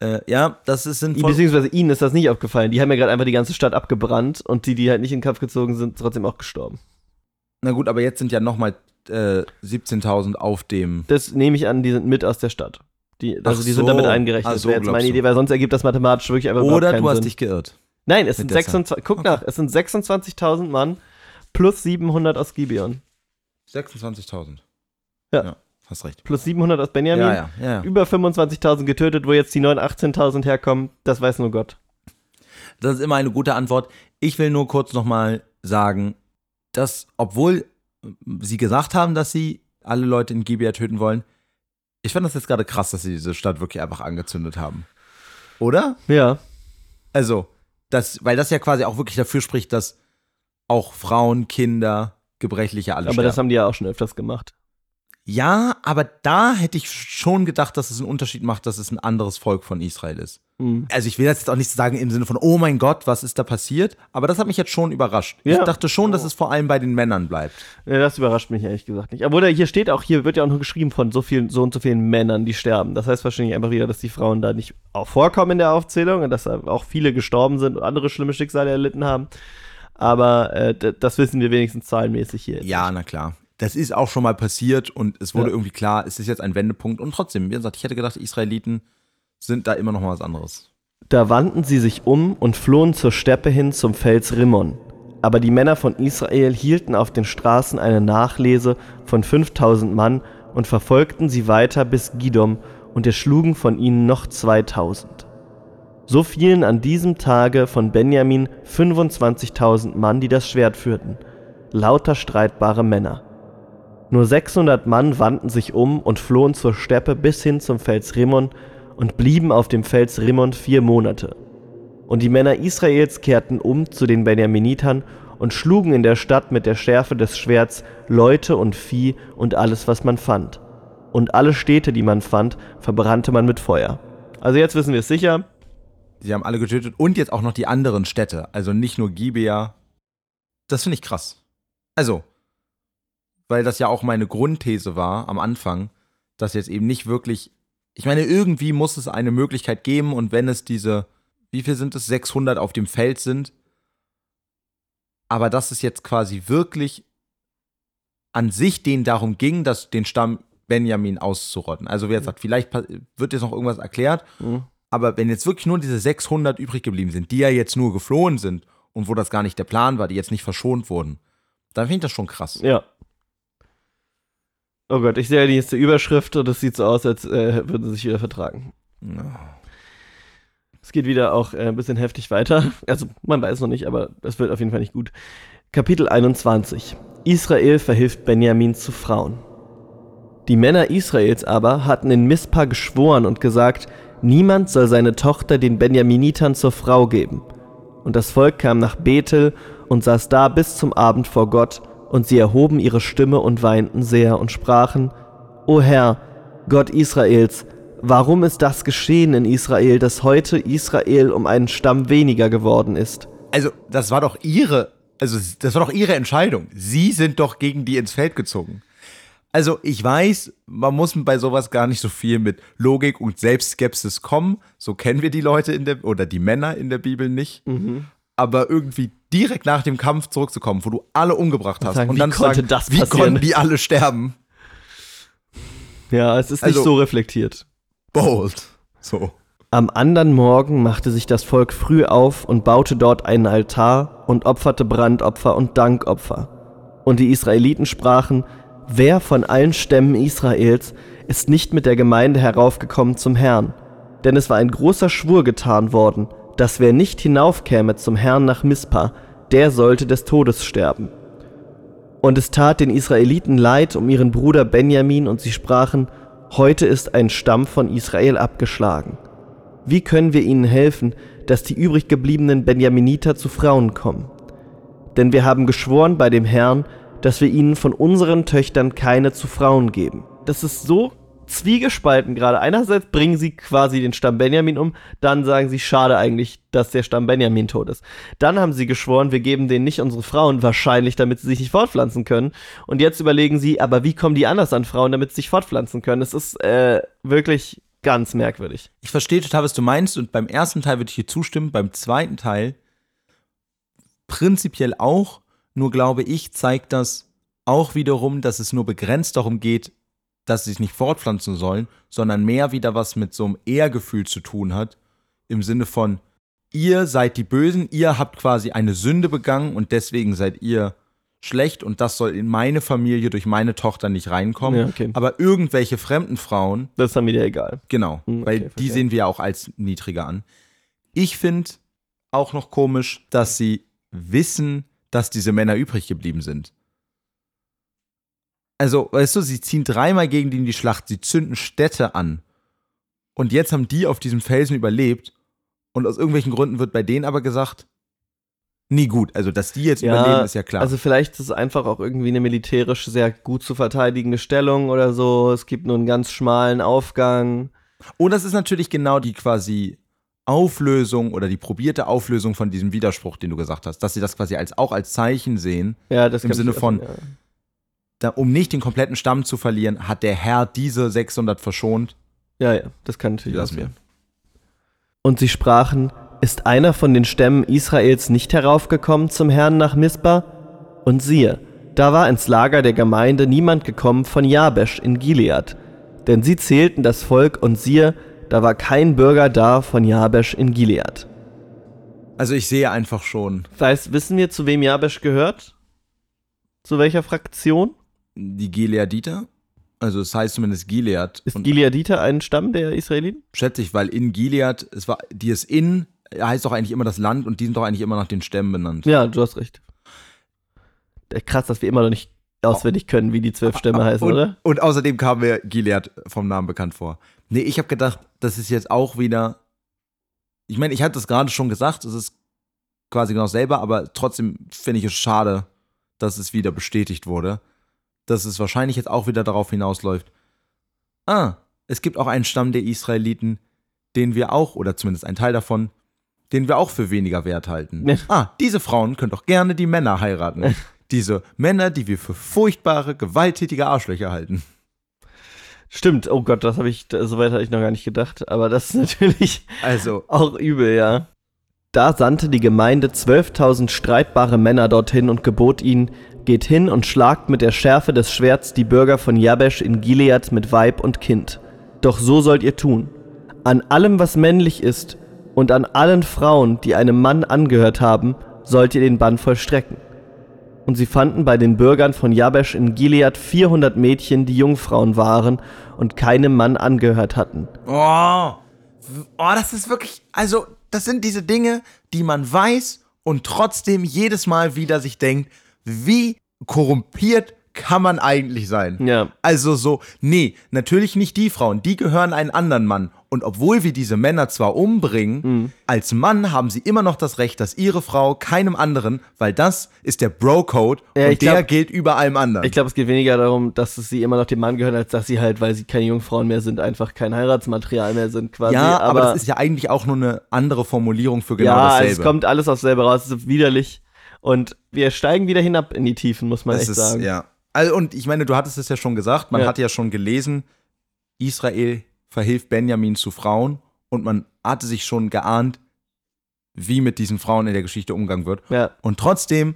Äh, ja, das ist sinnvoll. Beziehungsweise ihnen ist das nicht aufgefallen. Die haben ja gerade einfach die ganze Stadt abgebrannt und die, die halt nicht in den Kampf gezogen sind, trotzdem auch gestorben. Na gut, aber jetzt sind ja nochmal äh, 17.000 auf dem. Das nehme ich an, die sind mit aus der Stadt. Die, also Ach die sind so. damit eingerechnet. Ach so, wäre jetzt meine du. Idee, weil sonst ergibt das mathematisch wirklich einfach Oder du hast Sinn. dich geirrt. Nein, es sind der Zahl. 26, guck nach, es sind 26.000 Mann plus 700 aus Gibeon. 26.000. Ja. Hast recht. Plus 700 aus Benjamin. Ja, ja, ja. Über 25.000 getötet, wo jetzt die neuen 18.000 herkommen, das weiß nur Gott. Das ist immer eine gute Antwort. Ich will nur kurz nochmal sagen, dass, obwohl sie gesagt haben, dass sie alle Leute in Gibea töten wollen, ich fand das jetzt gerade krass, dass sie diese Stadt wirklich einfach angezündet haben. Oder? Ja. Also, das, weil das ja quasi auch wirklich dafür spricht, dass auch Frauen, Kinder, Gebrechliche alle Aber sterben. das haben die ja auch schon öfters gemacht. ja, aber da hätte ich schon gedacht, dass es einen Unterschied macht, dass es ein anderes Volk von Israel ist. Mhm. Also ich will jetzt auch nicht sagen im Sinne von, oh mein Gott, was ist da passiert? Aber das hat mich jetzt schon überrascht. Ja. Ich dachte schon, dass es vor allem bei den Männern bleibt. Ja, das überrascht mich ehrlich gesagt nicht. Obwohl hier steht auch, hier wird ja auch nur geschrieben von so vielen, so und so vielen Männern, die sterben. Das heißt wahrscheinlich einfach wieder, dass die Frauen da nicht auch vorkommen in der Aufzählung und dass da auch viele gestorben sind und andere schlimme Schicksale erlitten haben. Aber äh, das wissen wir wenigstens zahlenmäßig hier. Ja, na klar. Das ist auch schon mal passiert und es wurde Ja. irgendwie klar, es ist jetzt ein Wendepunkt. Und trotzdem, wie gesagt, ich hätte gedacht, die Israeliten sind da immer noch mal was anderes. Da wandten sie sich um und flohen zur Steppe hin zum Fels Rimmon. Aber die Männer von Israel hielten auf den Straßen eine Nachlese von 5000 Mann und verfolgten sie weiter bis Gidom und erschlugen von ihnen noch 2000. So fielen an diesem Tage von Benjamin 25.000 Mann, die das Schwert führten, lauter streitbare Männer. Nur 600 Mann wandten sich um und flohen zur Steppe bis hin zum Fels Rimmon und blieben auf dem Fels Rimmon vier Monate. Und die Männer Israels kehrten um zu den Benjaminitern und schlugen in der Stadt mit der Schärfe des Schwerts Leute und Vieh und alles, was man fand. Und alle Städte, die man fand, verbrannte man mit Feuer. Also jetzt wissen wir es sicher. Sie haben alle getötet und jetzt auch noch die anderen Städte. Also nicht nur Gibea. Das finde ich krass. Also, weil das ja auch meine Grundthese war am Anfang, dass jetzt eben nicht wirklich. Ich meine, irgendwie muss es eine Möglichkeit geben und wenn es diese, wie viel sind es, 600 auf dem Feld sind, aber dass es jetzt quasi wirklich an sich denen darum ging, dass den Stamm Benjamin auszurotten. Also wer jetzt sagt, vielleicht wird jetzt noch irgendwas erklärt, Mhm. aber wenn jetzt wirklich nur diese 600 übrig geblieben sind, die ja jetzt nur geflohen sind und wo das gar nicht der Plan war, die jetzt nicht verschont wurden, dann finde ich das schon krass. Ja. Oh Gott, ich sehe ja die nächste Überschrift und es sieht so aus, als äh, würden sie sich wieder vertragen. Es geht wieder auch äh, ein bisschen heftig weiter. Also, man weiß noch nicht, aber es wird auf jeden Fall nicht gut. Kapitel 21. Israel verhilft Benjamin zu Frauen. Die Männer Israels aber hatten in Mispa geschworen und gesagt, niemand soll seine Tochter den Benjaminitern zur Frau geben. Und das Volk kam nach Bethel und saß da bis zum Abend vor Gott, und sie erhoben ihre Stimme und weinten sehr und sprachen, O Herr, Gott Israels, warum ist das geschehen in Israel, dass heute Israel um einen Stamm weniger geworden ist? Also, das war doch ihre, also das war doch ihre Entscheidung. Sie sind doch gegen die ins Feld gezogen. Also, ich weiß, man muss bei sowas gar nicht so viel mit Logik und Selbstskepsis kommen. So kennen wir die Leute in der, oder die Männer in der Bibel nicht. Aber irgendwie direkt nach dem Kampf zurückzukommen, wo du alle umgebracht hast sagen, und wie dann zu konnte sagen, das wie passieren? konnten die alle sterben? Ja, es ist Also- nicht so reflektiert. Bold. So. Am andern Morgen machte sich das Volk früh auf und baute dort einen Altar und opferte Brandopfer und Dankopfer. Und die Israeliten sprachen, wer von allen Stämmen Israels ist nicht mit der Gemeinde heraufgekommen zum Herrn? Denn es war ein großer Schwur getan worden, dass wer nicht hinaufkäme zum Herrn nach Mispa, der sollte des Todes sterben. Und es tat den Israeliten leid um ihren Bruder Benjamin, und sie sprachen, heute ist ein Stamm von Israel abgeschlagen. Wie können wir ihnen helfen, dass die übrig gebliebenen Benjaminiter zu Frauen kommen? Denn wir haben geschworen bei dem Herrn, dass wir ihnen von unseren Töchtern keine zu Frauen geben. Das ist so zwiegespalten gerade. Einerseits bringen sie quasi den Stamm Benjamin um, dann sagen sie, schade eigentlich, dass der Stamm Benjamin tot ist. Dann haben sie geschworen, wir geben denen nicht unsere Frauen, wahrscheinlich, damit sie sich nicht fortpflanzen können. Und jetzt überlegen sie, aber wie kommen die anders an Frauen, damit sie sich fortpflanzen können? Es ist äh, wirklich ganz merkwürdig. Ich verstehe total, was du meinst und beim ersten Teil würde ich dir zustimmen, beim zweiten Teil prinzipiell auch, nur glaube ich, zeigt das auch wiederum, dass es nur begrenzt darum geht, dass sie sich nicht fortpflanzen sollen, sondern mehr wieder was mit so einem Ehrgefühl zu tun hat, im Sinne von, ihr seid die Bösen, ihr habt quasi eine Sünde begangen und deswegen seid ihr schlecht und das soll in meine Familie durch meine Tochter nicht reinkommen. Ja, okay. Aber irgendwelche fremden Frauen Das ist dann wieder egal. Genau, Hm, weil okay, die verstehe. sehen wir ja auch als niedriger an. Ich finde auch noch komisch, dass sie wissen, dass diese Männer übrig geblieben sind. Also, weißt du, sie ziehen dreimal gegen die in die Schlacht, sie zünden Städte an. Und jetzt haben die auf diesem Felsen überlebt. Und aus irgendwelchen Gründen wird bei denen aber gesagt, nie gut. Also, dass die jetzt überleben, ist ja klar. Also vielleicht ist es einfach auch irgendwie eine militärisch sehr gut zu verteidigende Stellung oder so. Es gibt nur einen ganz schmalen Aufgang. Und das ist natürlich genau die quasi Auflösung oder die probierte Auflösung von diesem Widerspruch, den du gesagt hast, dass sie das quasi als, auch als Zeichen sehen, Ja, das im Sinne von, ja. Da, um nicht den kompletten Stamm zu verlieren, hat der Herr diese 600 verschont. Ja, ja, das kann natürlich auch sein. Und sie sprachen, ist einer von den Stämmen Israels nicht heraufgekommen zum Herrn nach Mispa? Und siehe, da war ins Lager der Gemeinde niemand gekommen von Jabesch in Gilead. Denn sie zählten das Volk und siehe, da war kein Bürger da von Jabesch in Gilead. Also ich sehe einfach schon, Das heißt, wissen wir, zu wem Jabesch gehört? Zu welcher Fraktion? Die Gileaditer, also es heißt zumindest Gilead, Ist und Gileaditer ein Stamm der Israeliten? schätze ich, weil in Gilead, es war, die ist in, heißt doch eigentlich immer das Land und die sind doch eigentlich immer nach den Stämmen benannt. Ja, du hast recht. Äh, Krass, dass wir immer noch nicht auswendig können, wie die zwölf Stämme heißen, und, oder? Und außerdem kam mir Gilead vom Namen bekannt vor. Nee, ich habe gedacht, das ist jetzt auch wieder. Ich meine, ich hatte das gerade schon gesagt, es ist quasi genau selber, aber trotzdem finde ich es schade, dass es wieder bestätigt wurde. Dass es wahrscheinlich jetzt auch wieder darauf hinausläuft. Ah, es gibt auch einen Stamm der Israeliten, den wir auch, oder zumindest ein Teil davon, den wir auch für weniger wert halten. Ja. Ah, diese Frauen können doch gerne die Männer heiraten. Diese Männer, die wir für furchtbare, gewalttätige Arschlöcher halten. Stimmt, oh Gott, das habe ich, so weit hatte ich noch gar nicht gedacht, aber das ist natürlich Also, auch übel, ja. Da sandte die Gemeinde 12.000 streitbare Männer dorthin und gebot ihnen, geht hin und schlagt mit der Schärfe des Schwerts die Bürger von Jabesch in Gilead mit Weib und Kind. Doch so sollt ihr tun. An allem, was männlich ist, und an allen Frauen, die einem Mann angehört haben, sollt ihr den Bann vollstrecken. Und sie fanden bei den Bürgern von Jabesch in Gilead 400 Mädchen, die Jungfrauen waren und keinem Mann angehört hatten. oh, oh, das ist wirklich, also, das sind diese Dinge, die man weiß und trotzdem jedes Mal wieder sich denkt, wie korrumpiert kann man eigentlich sein? Ja. Also so, nee, natürlich nicht die Frauen, die gehören einen anderen Mann. Und obwohl wir diese Männer zwar umbringen, Mhm. als Mann haben sie immer noch das Recht, dass ihre Frau keinem anderen, weil das ist der Bro-Code Ja, und ich glaub- der gilt über allem anderen. Ich glaube, es geht weniger darum, dass sie immer noch dem Mann gehören, als dass sie halt, weil sie keine Jungfrauen mehr sind, einfach kein Heiratsmaterial mehr sind, quasi. ja, aber, das ist ja eigentlich auch nur eine andere Formulierung für genau ja, dasselbe. es kommt alles aufs selbe raus, es ist widerlich. Und wir steigen wieder hinab in die Tiefen, muss man Es echt ist, sagen. Ja. Also, und ich meine, du hattest es ja schon gesagt, man Ja. hat ja schon gelesen, Israel verhilft Benjamin zu Frauen und man hatte sich schon geahnt, wie mit diesen Frauen in der Geschichte umgegangen wird. Ja. Und trotzdem,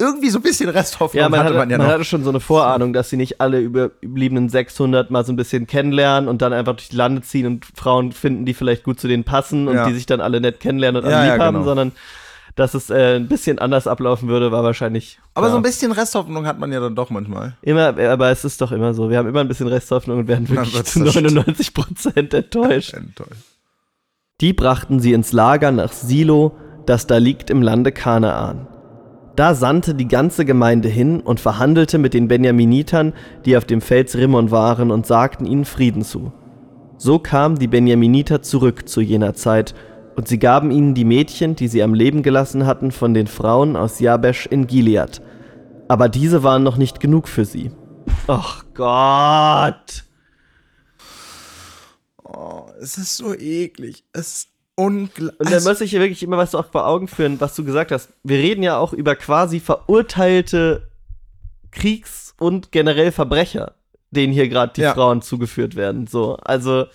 irgendwie so ein bisschen Resthoffnung Ja, man, hatte hatte, man ja man noch. hatte schon so eine Vorahnung, dass sie nicht alle über überbliebenen 600 mal so ein bisschen kennenlernen und dann einfach durch die Lande ziehen und Frauen finden, die vielleicht gut zu denen passen und Ja. die sich dann alle nett kennenlernen und Ja, lieb haben, genau. sondern dass es äh, ein bisschen anders ablaufen würde, war wahrscheinlich. aber so ein bisschen Resthoffnung hat man ja dann doch manchmal. Immer, aber es ist doch immer so. Wir haben immer ein bisschen Resthoffnung und werden wirklich zu das 99 Prozent enttäuscht. Enttäuscht. Die brachten sie ins Lager nach Silo, das da liegt im Lande Kanaan. Da sandte die ganze Gemeinde hin und verhandelte mit den Benjaminitern, die auf dem Fels Rimmon waren, und sagten ihnen Frieden zu. So kamen die Benjaminiter zurück zu jener Zeit, und sie gaben ihnen die Mädchen, die sie am Leben gelassen hatten, von den Frauen aus Jabesch in Gilead. Aber diese waren noch nicht genug für sie. Ach Gott! Oh, es ist so eklig. Es ist unglaublich. Und dann muss ich hier wirklich immer was auch vor Augen führen, was du gesagt hast. Wir reden ja auch über quasi verurteilte Kriegs- und generell Verbrecher, denen hier gerade die Ja. Frauen zugeführt werden. So, also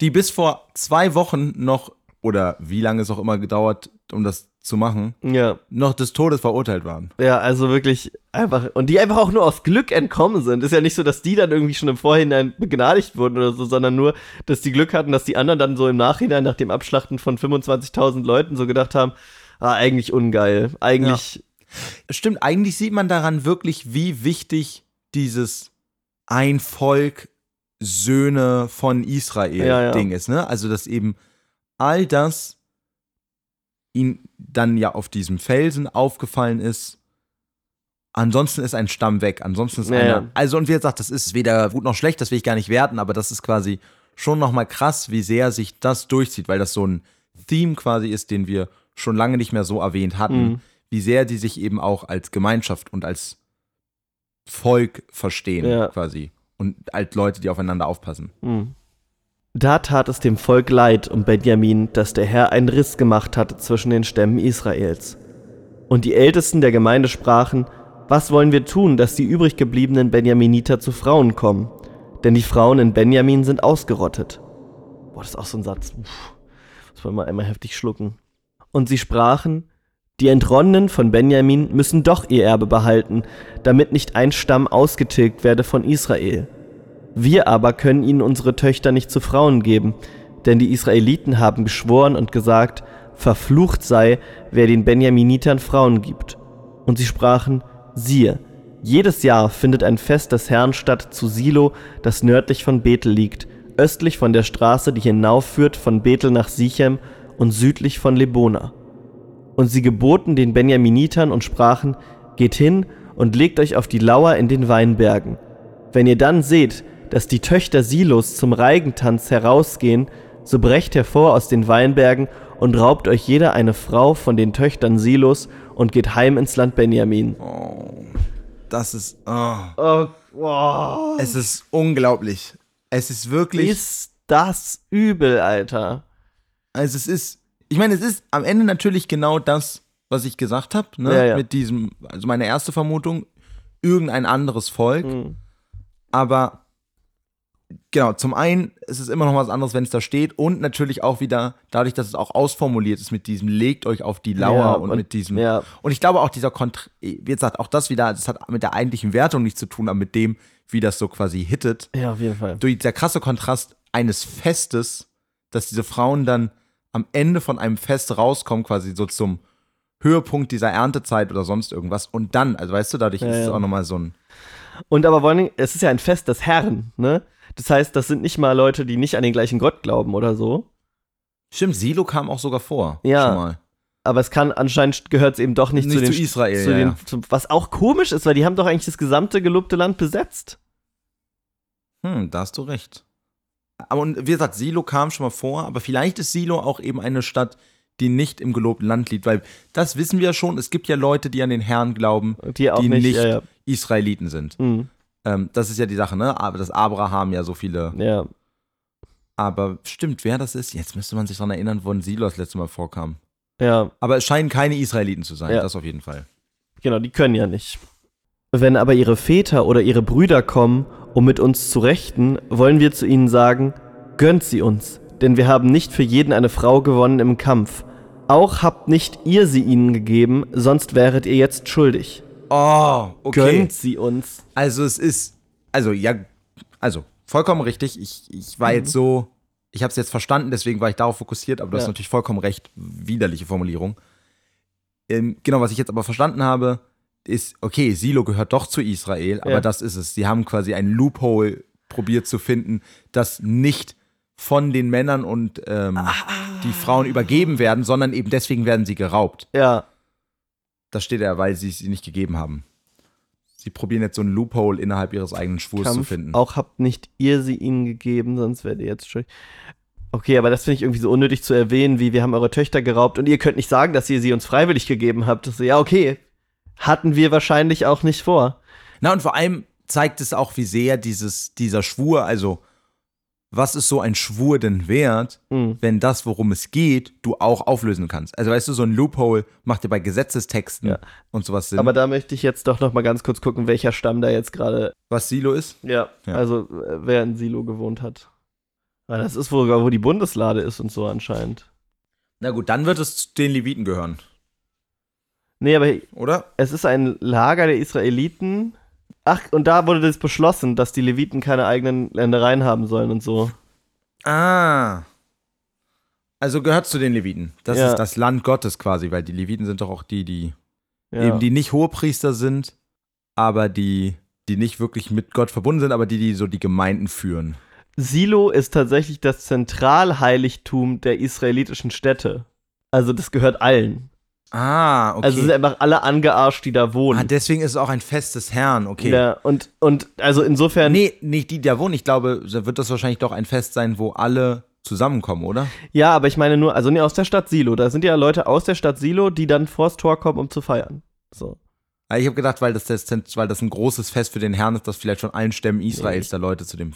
die bis vor zwei Wochen noch, oder wie lange es auch immer gedauert, um das zu machen, ja, noch des Todes verurteilt waren. ja, also wirklich einfach und die einfach auch nur aus Glück entkommen sind. Ist ja nicht so, dass die dann irgendwie schon im Vorhinein begnadigt wurden oder so, sondern nur, dass die Glück hatten, dass die anderen dann so im Nachhinein nach dem Abschlachten von 25.000 Leuten so gedacht haben, ah, eigentlich ungeil, eigentlich Stimmt, eigentlich sieht man daran wirklich, wie wichtig dieses ein Volk Söhne von Israel Ja, ja. Ding ist, ne? Also dass eben all das ihm dann ja auf diesem Felsen aufgefallen ist. Ansonsten ist ein Stamm weg. Ansonsten ist Ja, einer. ja. Also, und wie gesagt, das ist weder gut noch schlecht, das will ich gar nicht werten, aber das ist quasi schon nochmal krass, wie sehr sich das durchzieht, weil das so ein Theme quasi ist, den wir schon lange nicht mehr so erwähnt hatten. Mhm. Wie sehr die sich eben auch als Gemeinschaft und als Volk verstehen, Ja. quasi. Und als Leute, die aufeinander aufpassen. Hm. Da tat es dem Volk leid um Benjamin, dass der Herr einen Riss gemacht hatte zwischen den Stämmen Israels. Und die Ältesten der Gemeinde sprachen, was wollen wir tun, dass die übrig gebliebenen Benjaminiter zu Frauen kommen? Denn die Frauen in Benjamin sind ausgerottet. Boah, das ist auch so ein Satz. Uff, muss man mal einmal heftig schlucken. Und sie sprachen, die Entronnenen von Benjamin müssen doch ihr Erbe behalten, damit nicht ein Stamm ausgetilgt werde von Israel. Wir aber können ihnen unsere Töchter nicht zu Frauen geben, denn die Israeliten haben geschworen und gesagt, verflucht sei, wer den Benjaminitern Frauen gibt. Und sie sprachen, siehe, jedes Jahr findet ein Fest des Herrn statt zu Silo, das nördlich von Bethel liegt, östlich von der Straße, die hinaufführt von Bethel nach Sichem und südlich von Lebona. Und sie geboten den Benjaminitern und sprachen, geht hin und legt euch auf die Lauer in den Weinbergen. Wenn ihr dann seht, dass die Töchter Silos zum Reigentanz herausgehen, so brecht hervor aus den Weinbergen und raubt euch jeder eine Frau von den Töchtern Silos und geht heim ins Land Benjamin. Das ist. Oh. Oh, wow. Es ist unglaublich. Es ist wirklich. Ist das übel, Alter. Also es ist, ich meine, es ist am Ende natürlich genau das, was ich gesagt habe, ne? Ja, ja. Mit diesem, also meine erste Vermutung, irgendein anderes Volk. Hm. Aber genau, zum einen ist es immer noch was anderes, wenn es da steht und natürlich auch wieder dadurch, dass es auch ausformuliert ist mit diesem legt euch auf die Lauer Ja, und, und- mit diesem ja. und ich glaube auch dieser Kontr wie gesagt, auch das wieder, das hat mit der eigentlichen Wertung nichts zu tun, aber mit dem, wie das so quasi hittet Ja, auf jeden Fall. durch der krasse Kontrast eines Festes, dass diese Frauen dann am Ende von einem Fest rauskommen, quasi so zum Höhepunkt dieser Erntezeit oder sonst irgendwas. Und dann, also weißt du, dadurch Ja, ist es auch nochmal so ein. Und aber Dingen, es ist ja ein Fest des Herrn, ne? Das heißt, das sind nicht mal Leute, die nicht an den gleichen Gott glauben oder so. Stimmt, Silo kam auch sogar vor. Ja. Aber es kann, anscheinend gehört es eben doch nicht, Nicht zu, den, zu Israel, Zu ja, den, ja. Was auch komisch ist, weil die haben doch eigentlich das gesamte gelobte Land besetzt. Hm, da hast du recht. Aber und wie gesagt, Silo kam schon mal vor, aber vielleicht ist Silo auch eben eine Stadt, die nicht im gelobten Land liegt, weil das wissen wir ja schon, es gibt ja Leute, die an den Herrn glauben, Die auch die nicht. nicht ja. Israeliten sind. Hm, Ähm, das ist ja die Sache, ne? Aber dass Abraham ja so viele ja. Aber stimmt, wer das ist, jetzt müsste man sich daran erinnern, wo ein Silo das letzte Mal vorkam. Ja, Aber es scheinen keine Israeliten zu sein, Ja. das auf jeden Fall. genau, die können ja nicht. Wenn aber ihre Väter oder ihre Brüder kommen, um mit uns zu rechten, wollen wir zu ihnen sagen, gönnt sie uns, denn wir haben nicht für jeden eine Frau gewonnen im Kampf. Auch habt nicht ihr sie ihnen gegeben, sonst wäret ihr jetzt schuldig. Oh, Gönnt sie uns. Also es ist, also ja, also vollkommen richtig. Ich, ich war jetzt so, ich habe es jetzt verstanden, deswegen war ich darauf fokussiert, aber du hast Ja. natürlich vollkommen recht, widerliche Formulierung. Ähm, genau, was ich jetzt aber verstanden habe, ist, okay, Silo gehört doch zu Israel, aber Ja. das ist es. Sie haben quasi ein Loophole probiert zu finden, das nicht von den Männern und ähm, die Frauen übergeben werden, sondern eben deswegen werden sie geraubt. Ja, Das steht ja, weil sie es sie nicht gegeben haben. Sie probieren jetzt so ein Loophole innerhalb ihres eigenen Schwurs zu finden. Auch habt nicht ihr sie ihnen gegeben, sonst werdet ihr jetzt schuldig. Okay, aber das finde ich irgendwie so unnötig zu erwähnen, wie wir haben eure Töchter geraubt und ihr könnt nicht sagen, dass ihr sie uns freiwillig gegeben habt. So, ja, okay. Hatten wir wahrscheinlich auch nicht vor. Na, und vor allem zeigt es auch, wie sehr dieses, dieser Schwur, also was ist so ein Schwur denn wert, Hm. wenn das, worum es geht, du auch auflösen kannst. Also weißt du, so ein Loophole macht dir bei Gesetzestexten Ja. und sowas Sinn. Aber da möchte ich jetzt doch noch mal ganz kurz gucken, welcher Stamm da jetzt gerade, was Silo ist? ja, Ja. also äh, wer in Silo gewohnt hat. Weil das ist wohl, sogar, wo die Bundeslade ist und so anscheinend. Na gut, dann wird es den Leviten gehören, Nee, aber oder? es ist ein Lager der Israeliten. Ach, und da wurde das beschlossen, dass die Leviten keine eigenen Ländereien haben sollen und so. Ah. Also gehört zu den Leviten. Das Ja. ist das Land Gottes quasi, weil die Leviten sind doch auch die, die Ja. eben die nicht Hohepriester sind, aber die, die nicht wirklich mit Gott verbunden sind, aber die, die so die Gemeinden führen. Silo ist tatsächlich das Zentralheiligtum der israelitischen Städte. Also das gehört allen. Ah, okay. Also es sind einfach alle angearscht, die da wohnen. ah, deswegen ist es auch ein Fest des Herrn, okay. Ja, und, und also insofern. Nee, nicht die, die da wohnen. Ich glaube, da wird das wahrscheinlich doch ein Fest sein, wo alle zusammenkommen, oder? Ja, aber ich meine nur, also nee, aus der Stadt Silo. Da sind ja Leute aus der Stadt Silo, die dann vors Tor kommen, um zu feiern. So. Ah, Ich habe gedacht, weil das, das, weil das ein großes Fest für den Herrn ist, dass vielleicht schon allen Stämmen Israels da Leute zu dem.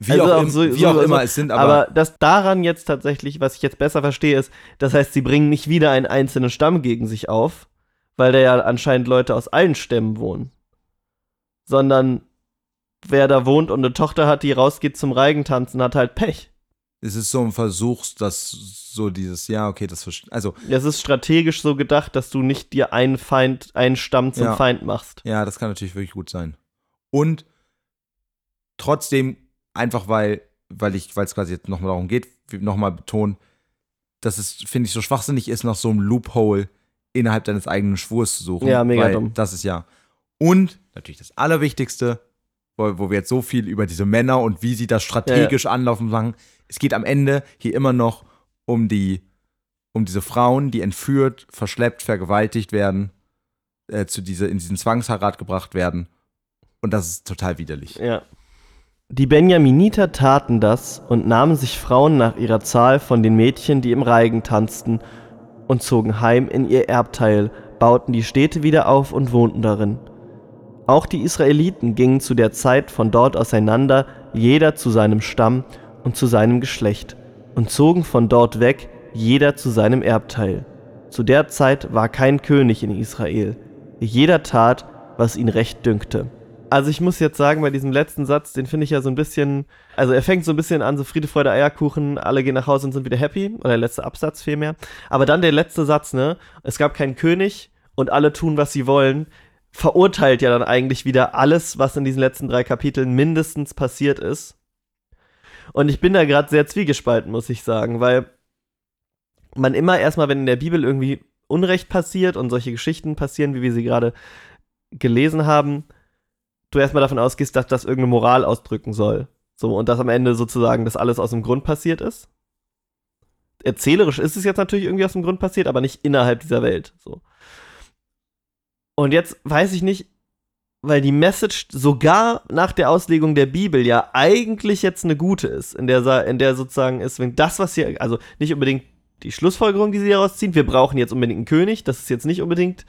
Wie Also auch, im, so- wie so- auch immer es sind, aber, Aber das daran jetzt tatsächlich, was ich jetzt besser verstehe, ist, das heißt, sie bringen nicht wieder einen einzelnen Stamm gegen sich auf, weil da ja anscheinend Leute aus allen Stämmen wohnen. Sondern wer da wohnt und eine Tochter hat, die rausgeht zum Reigentanzen, hat halt Pech. es ist so ein Versuch, dass so dieses, ja, okay, das verstehe. Also, Es ist strategisch so gedacht, dass du nicht dir einen Feind, einen Stamm zum Ja. Feind machst. ja, das kann natürlich wirklich gut sein. Und trotzdem, einfach weil, weil ich, weil es quasi jetzt nochmal darum geht, nochmal betonen, dass es, finde ich, so schwachsinnig ist, nach so einem Loophole innerhalb deines eigenen Schwurs zu suchen. Ja, mega weil dumm. Das ist ja. Und natürlich das Allerwichtigste, wo, wo wir jetzt so viel über diese Männer und wie sie das strategisch anlaufen machen. Es geht am Ende hier immer noch um die, um diese Frauen, die entführt, verschleppt, vergewaltigt werden, äh, zu diese, in diesen Zwangsheirat gebracht werden. Und das ist total widerlich. Ja. Die Benjaminiter taten das und nahmen sich Frauen nach ihrer Zahl von den Mädchen, die im Reigen tanzten, und zogen heim in ihr Erbteil, bauten die Städte wieder auf und wohnten darin. Auch die Israeliten gingen zu der Zeit von dort auseinander, jeder zu seinem Stamm und zu seinem Geschlecht, und zogen von dort weg, jeder zu seinem Erbteil. Zu der Zeit war kein König in Israel. Jeder tat, was ihn recht dünkte. Also ich muss jetzt sagen, bei diesem letzten Satz, den finde ich ja so ein bisschen, also er fängt so ein bisschen an, so Friede, Freude, Eierkuchen, alle gehen nach Hause und sind wieder happy, oder der letzte Absatz vielmehr. Aber dann der letzte Satz, ne, es gab keinen König und alle tun, was sie wollen, verurteilt ja dann eigentlich wieder alles, was in diesen letzten drei Kapiteln mindestens passiert ist. Und ich bin da gerade sehr zwiegespalten, muss ich sagen, weil man immer erstmal, wenn in der Bibel irgendwie Unrecht passiert und solche Geschichten passieren, wie wir sie gerade gelesen haben, du erstmal davon ausgehst, dass das irgendeine Moral ausdrücken soll. So, und dass am Ende sozusagen das alles aus dem Grund passiert ist. Erzählerisch ist es jetzt natürlich irgendwie aus dem Grund passiert, aber nicht innerhalb dieser Welt. So. Und jetzt weiß ich nicht, weil die Message sogar nach der Auslegung der Bibel ja eigentlich jetzt eine gute ist, in der, in der sozusagen ist, wenn das, was hier, also nicht unbedingt die Schlussfolgerung, die sie daraus ziehen, wir brauchen jetzt unbedingt einen König, das ist jetzt nicht unbedingt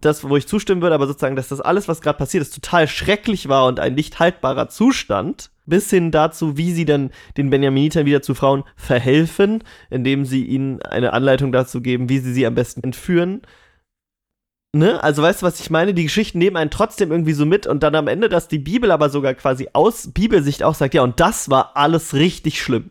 das, wo ich zustimmen würde, aber sozusagen, dass das alles, was gerade passiert ist, total schrecklich war und ein nicht haltbarer Zustand, bis hin dazu, wie sie dann den Benjaminitern wieder zu Frauen verhelfen, indem sie ihnen eine Anleitung dazu geben, wie sie sie am besten entführen. Ne? Also weißt du, was ich meine? Die Geschichten nehmen einen trotzdem irgendwie so mit und dann am Ende, dass die Bibel aber sogar quasi aus Bibelsicht auch sagt, ja, und das war alles richtig schlimm.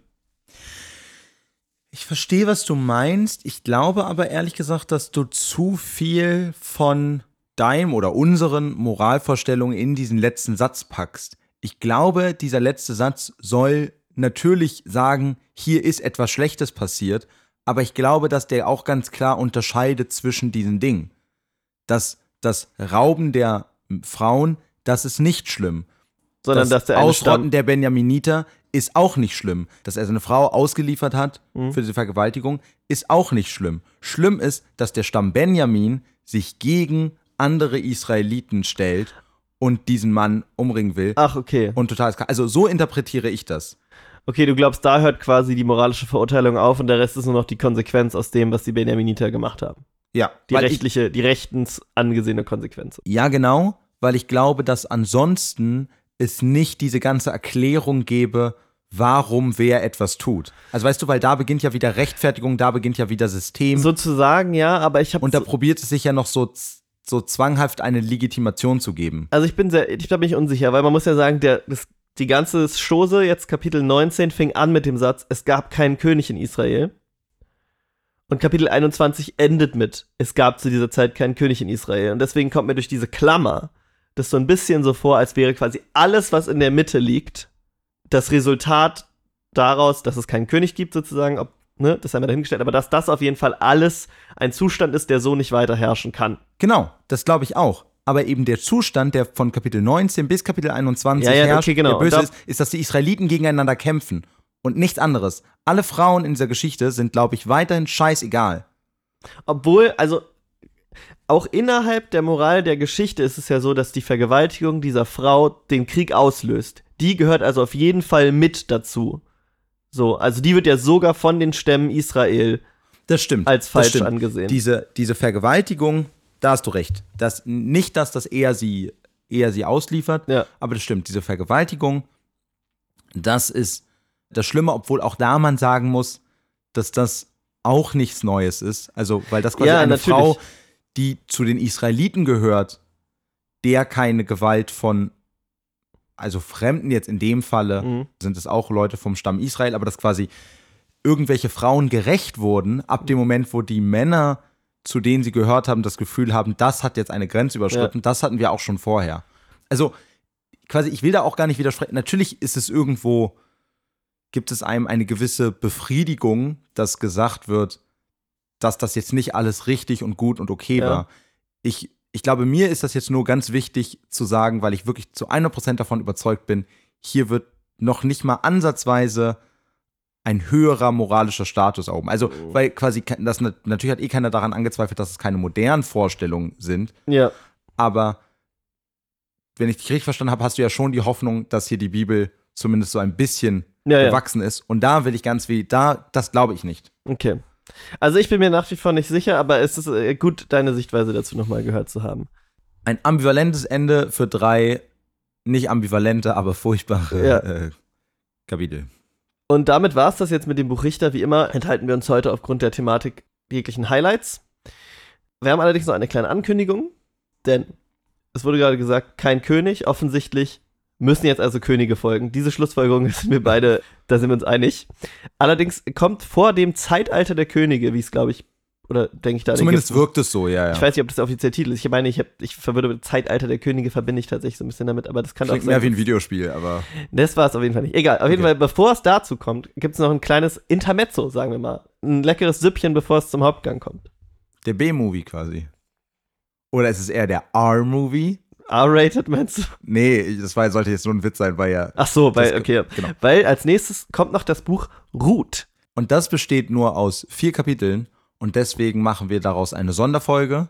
Ich verstehe, was du meinst. Ich glaube aber ehrlich gesagt, dass du zu viel von deinem oder unseren Moralvorstellungen in diesen letzten Satz packst. Ich glaube, dieser letzte Satz soll natürlich sagen, hier ist etwas Schlechtes passiert, aber ich glaube, dass der auch ganz klar unterscheidet zwischen diesen Dingen. Dass das Rauben der Frauen, das ist nicht schlimm Sondern das dass der Ausrotten der Benjaminiter ist auch nicht schlimm. Dass er seine Frau ausgeliefert hat Mhm. für diese Vergewaltigung, ist auch nicht schlimm. Schlimm ist, dass der Stamm Benjamin sich gegen andere Israeliten stellt und diesen Mann umbringen will. Ach, okay. Und total. Also so interpretiere ich das. Okay, du glaubst, da hört quasi die moralische Verurteilung auf und der Rest ist nur noch die Konsequenz aus dem, was die Benjaminiter gemacht haben. Ja, Die weil ich, rechtliche, die rechtens angesehene Konsequenz. ja, genau, weil ich glaube, dass ansonsten es nicht diese ganze Erklärung gäbe, warum wer etwas tut. Also weißt du, weil da beginnt ja wieder Rechtfertigung, da beginnt ja wieder System. Sozusagen, ja, aber ich habe Und da probiert es sich ja noch so, so zwanghaft eine Legitimation zu geben. Also ich bin sehr, ich bin ich unsicher, weil man muss ja sagen, der, das, die ganze Chose, jetzt Kapitel 19, fing an mit dem Satz, es gab keinen König in Israel. Und Kapitel 21 endet mit, es gab zu dieser Zeit keinen König in Israel. Und deswegen kommt mir durch diese Klammer das so ein bisschen so vor, als wäre quasi alles, was in der Mitte liegt, das Resultat daraus, dass es keinen König gibt, sozusagen, ob, ne, das haben wir dahingestellt, aber dass das auf jeden Fall alles ein Zustand ist, der so nicht weiter herrschen kann. Genau, das glaube ich auch. Aber eben der Zustand, der von Kapitel 19 bis Kapitel 21 Ja, ja, herrscht, okay, genau. der böse da- ist, ist, dass die Israeliten gegeneinander kämpfen. und nichts anderes. Alle Frauen in dieser Geschichte sind, glaube ich, weiterhin scheißegal. Obwohl, also auch innerhalb der Moral der Geschichte ist es ja so, dass die Vergewaltigung dieser Frau den Krieg auslöst. Die gehört also auf jeden Fall mit dazu. So, also die wird ja sogar von den Stämmen Israel Das stimmt. als das falsch stimmt. angesehen. Diese, diese Vergewaltigung, da hast du recht. Das, nicht, dass das eher sie, eher sie ausliefert, Ja. aber das stimmt. Diese Vergewaltigung, das ist das Schlimme, obwohl auch da man sagen muss, dass das auch nichts Neues ist. Also, weil das quasi Ja, eine natürlich. Frau, die zu den Israeliten gehört, der keine Gewalt von, also Fremden jetzt in dem Falle, Mhm. sind es auch Leute vom Stamm Israel, aber dass quasi irgendwelche Frauen gerecht wurden, ab dem Moment, wo die Männer, zu denen sie gehört haben, das Gefühl haben, das hat jetzt eine Grenze überschritten, das hatten wir auch schon vorher. Also quasi, ich will da auch gar nicht widersprechen. Natürlich ist es irgendwo, gibt es einem eine gewisse Befriedigung, dass gesagt wird, dass das jetzt nicht alles richtig und gut und okay Ja. war. Ich, ich glaube, mir ist das jetzt nur ganz wichtig zu sagen, weil ich wirklich zu 100% davon überzeugt bin, hier wird noch nicht mal ansatzweise ein höherer moralischer Status erhoben. Also, weil quasi, das, nat- natürlich hat eh keiner daran angezweifelt, dass es keine modernen Vorstellungen sind, ja. aber wenn ich dich richtig verstanden habe, hast du ja schon die Hoffnung, dass hier die Bibel zumindest so ein bisschen Ja, ja. gewachsen ist. Und da will ich ganz wie, da, das glaube ich nicht. Okay. Also ich bin mir nach wie vor nicht sicher, aber es ist äh, gut, deine Sichtweise dazu nochmal gehört zu haben. Ein ambivalentes Ende für drei nicht ambivalente, aber furchtbare Ja. äh, Kapitel. Und damit war es das jetzt mit dem Buch Richter. Wie immer enthalten wir uns heute aufgrund der Thematik jeglichen Highlights. Wir haben allerdings noch eine kleine Ankündigung, denn es wurde gerade gesagt, kein König. Offensichtlich müssen jetzt also Könige folgen. Diese Schlussfolgerung sind wir beide, da sind wir uns einig. Allerdings kommt vor dem Zeitalter der Könige, wie es glaube ich, oder denke ich da Zumindest wirkt es so, ja, ja. Ich weiß nicht, ob das der offizielle Titel ist. Ich meine, ich, hab, ich verwirre mit Zeitalter der Könige, verbinde ich tatsächlich so ein bisschen damit, aber das kann Klingt auch mehr sein. wie ein Videospiel, aber Das war es auf jeden Fall nicht. Egal, auf jeden Okay. Fall, bevor es dazu kommt, gibt es noch ein kleines Intermezzo, sagen wir mal. Ein leckeres Süppchen, bevor es zum Hauptgang kommt. der B-Movie quasi. Oder ist es eher der R-Movie? R-rated meinst du? Nee, das war, sollte jetzt nur ein Witz sein, weil ja. Ach so, weil, Das- okay. genau. Weil als nächstes kommt noch das Buch Ruth. Und das besteht nur aus vier Kapiteln und deswegen machen wir daraus eine Sonderfolge.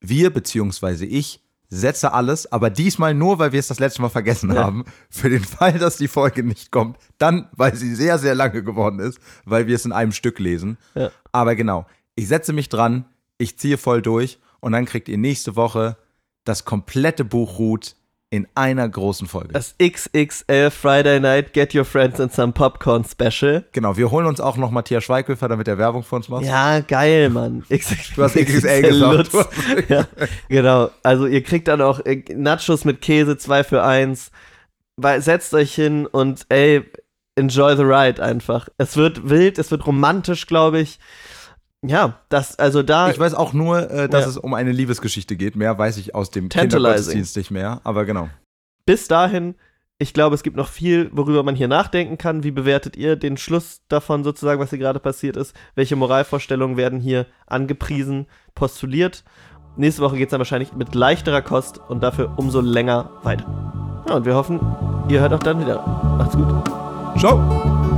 Wir, beziehungsweise ich, setze alles, aber diesmal nur, weil wir es das letzte Mal vergessen Ja. haben, für den Fall, dass die Folge nicht kommt. Dann, weil sie sehr, sehr lange geworden ist, weil wir es in einem Stück lesen. Ja. Aber genau, ich setze mich dran, ich ziehe voll durch und dann kriegt ihr nächste Woche das komplette Buch Ruth in einer großen Folge. Das XXL Friday Night Get Your Friends and Some Popcorn Special. genau, wir holen uns auch noch Matthias Schweighöfer, damit er Werbung für uns macht. Ja, geil, Mann. XXL, Du hast XXL gesagt. Ja, genau. Also ihr kriegt dann auch äh, Nachos mit Käse 2 für 1. Weil, setzt euch hin und ey, enjoy the ride einfach. Es wird wild, es wird romantisch, glaube ich. Ja, das, also da. Ich weiß auch nur, äh, dass Ja. es um eine Liebesgeschichte geht. Mehr weiß ich aus dem. Kindergottesdienst nicht mehr. Aber genau. bis dahin, ich glaube, es gibt noch viel, worüber man hier nachdenken kann. Wie bewertet ihr den Schluss davon sozusagen, was hier gerade passiert ist? Welche Moralvorstellungen werden hier angepriesen, postuliert? Nächste Woche geht es dann wahrscheinlich mit leichterer Kost und dafür umso länger weiter. Ja, und wir hoffen, ihr hört auch dann wieder. Macht's gut. Ciao!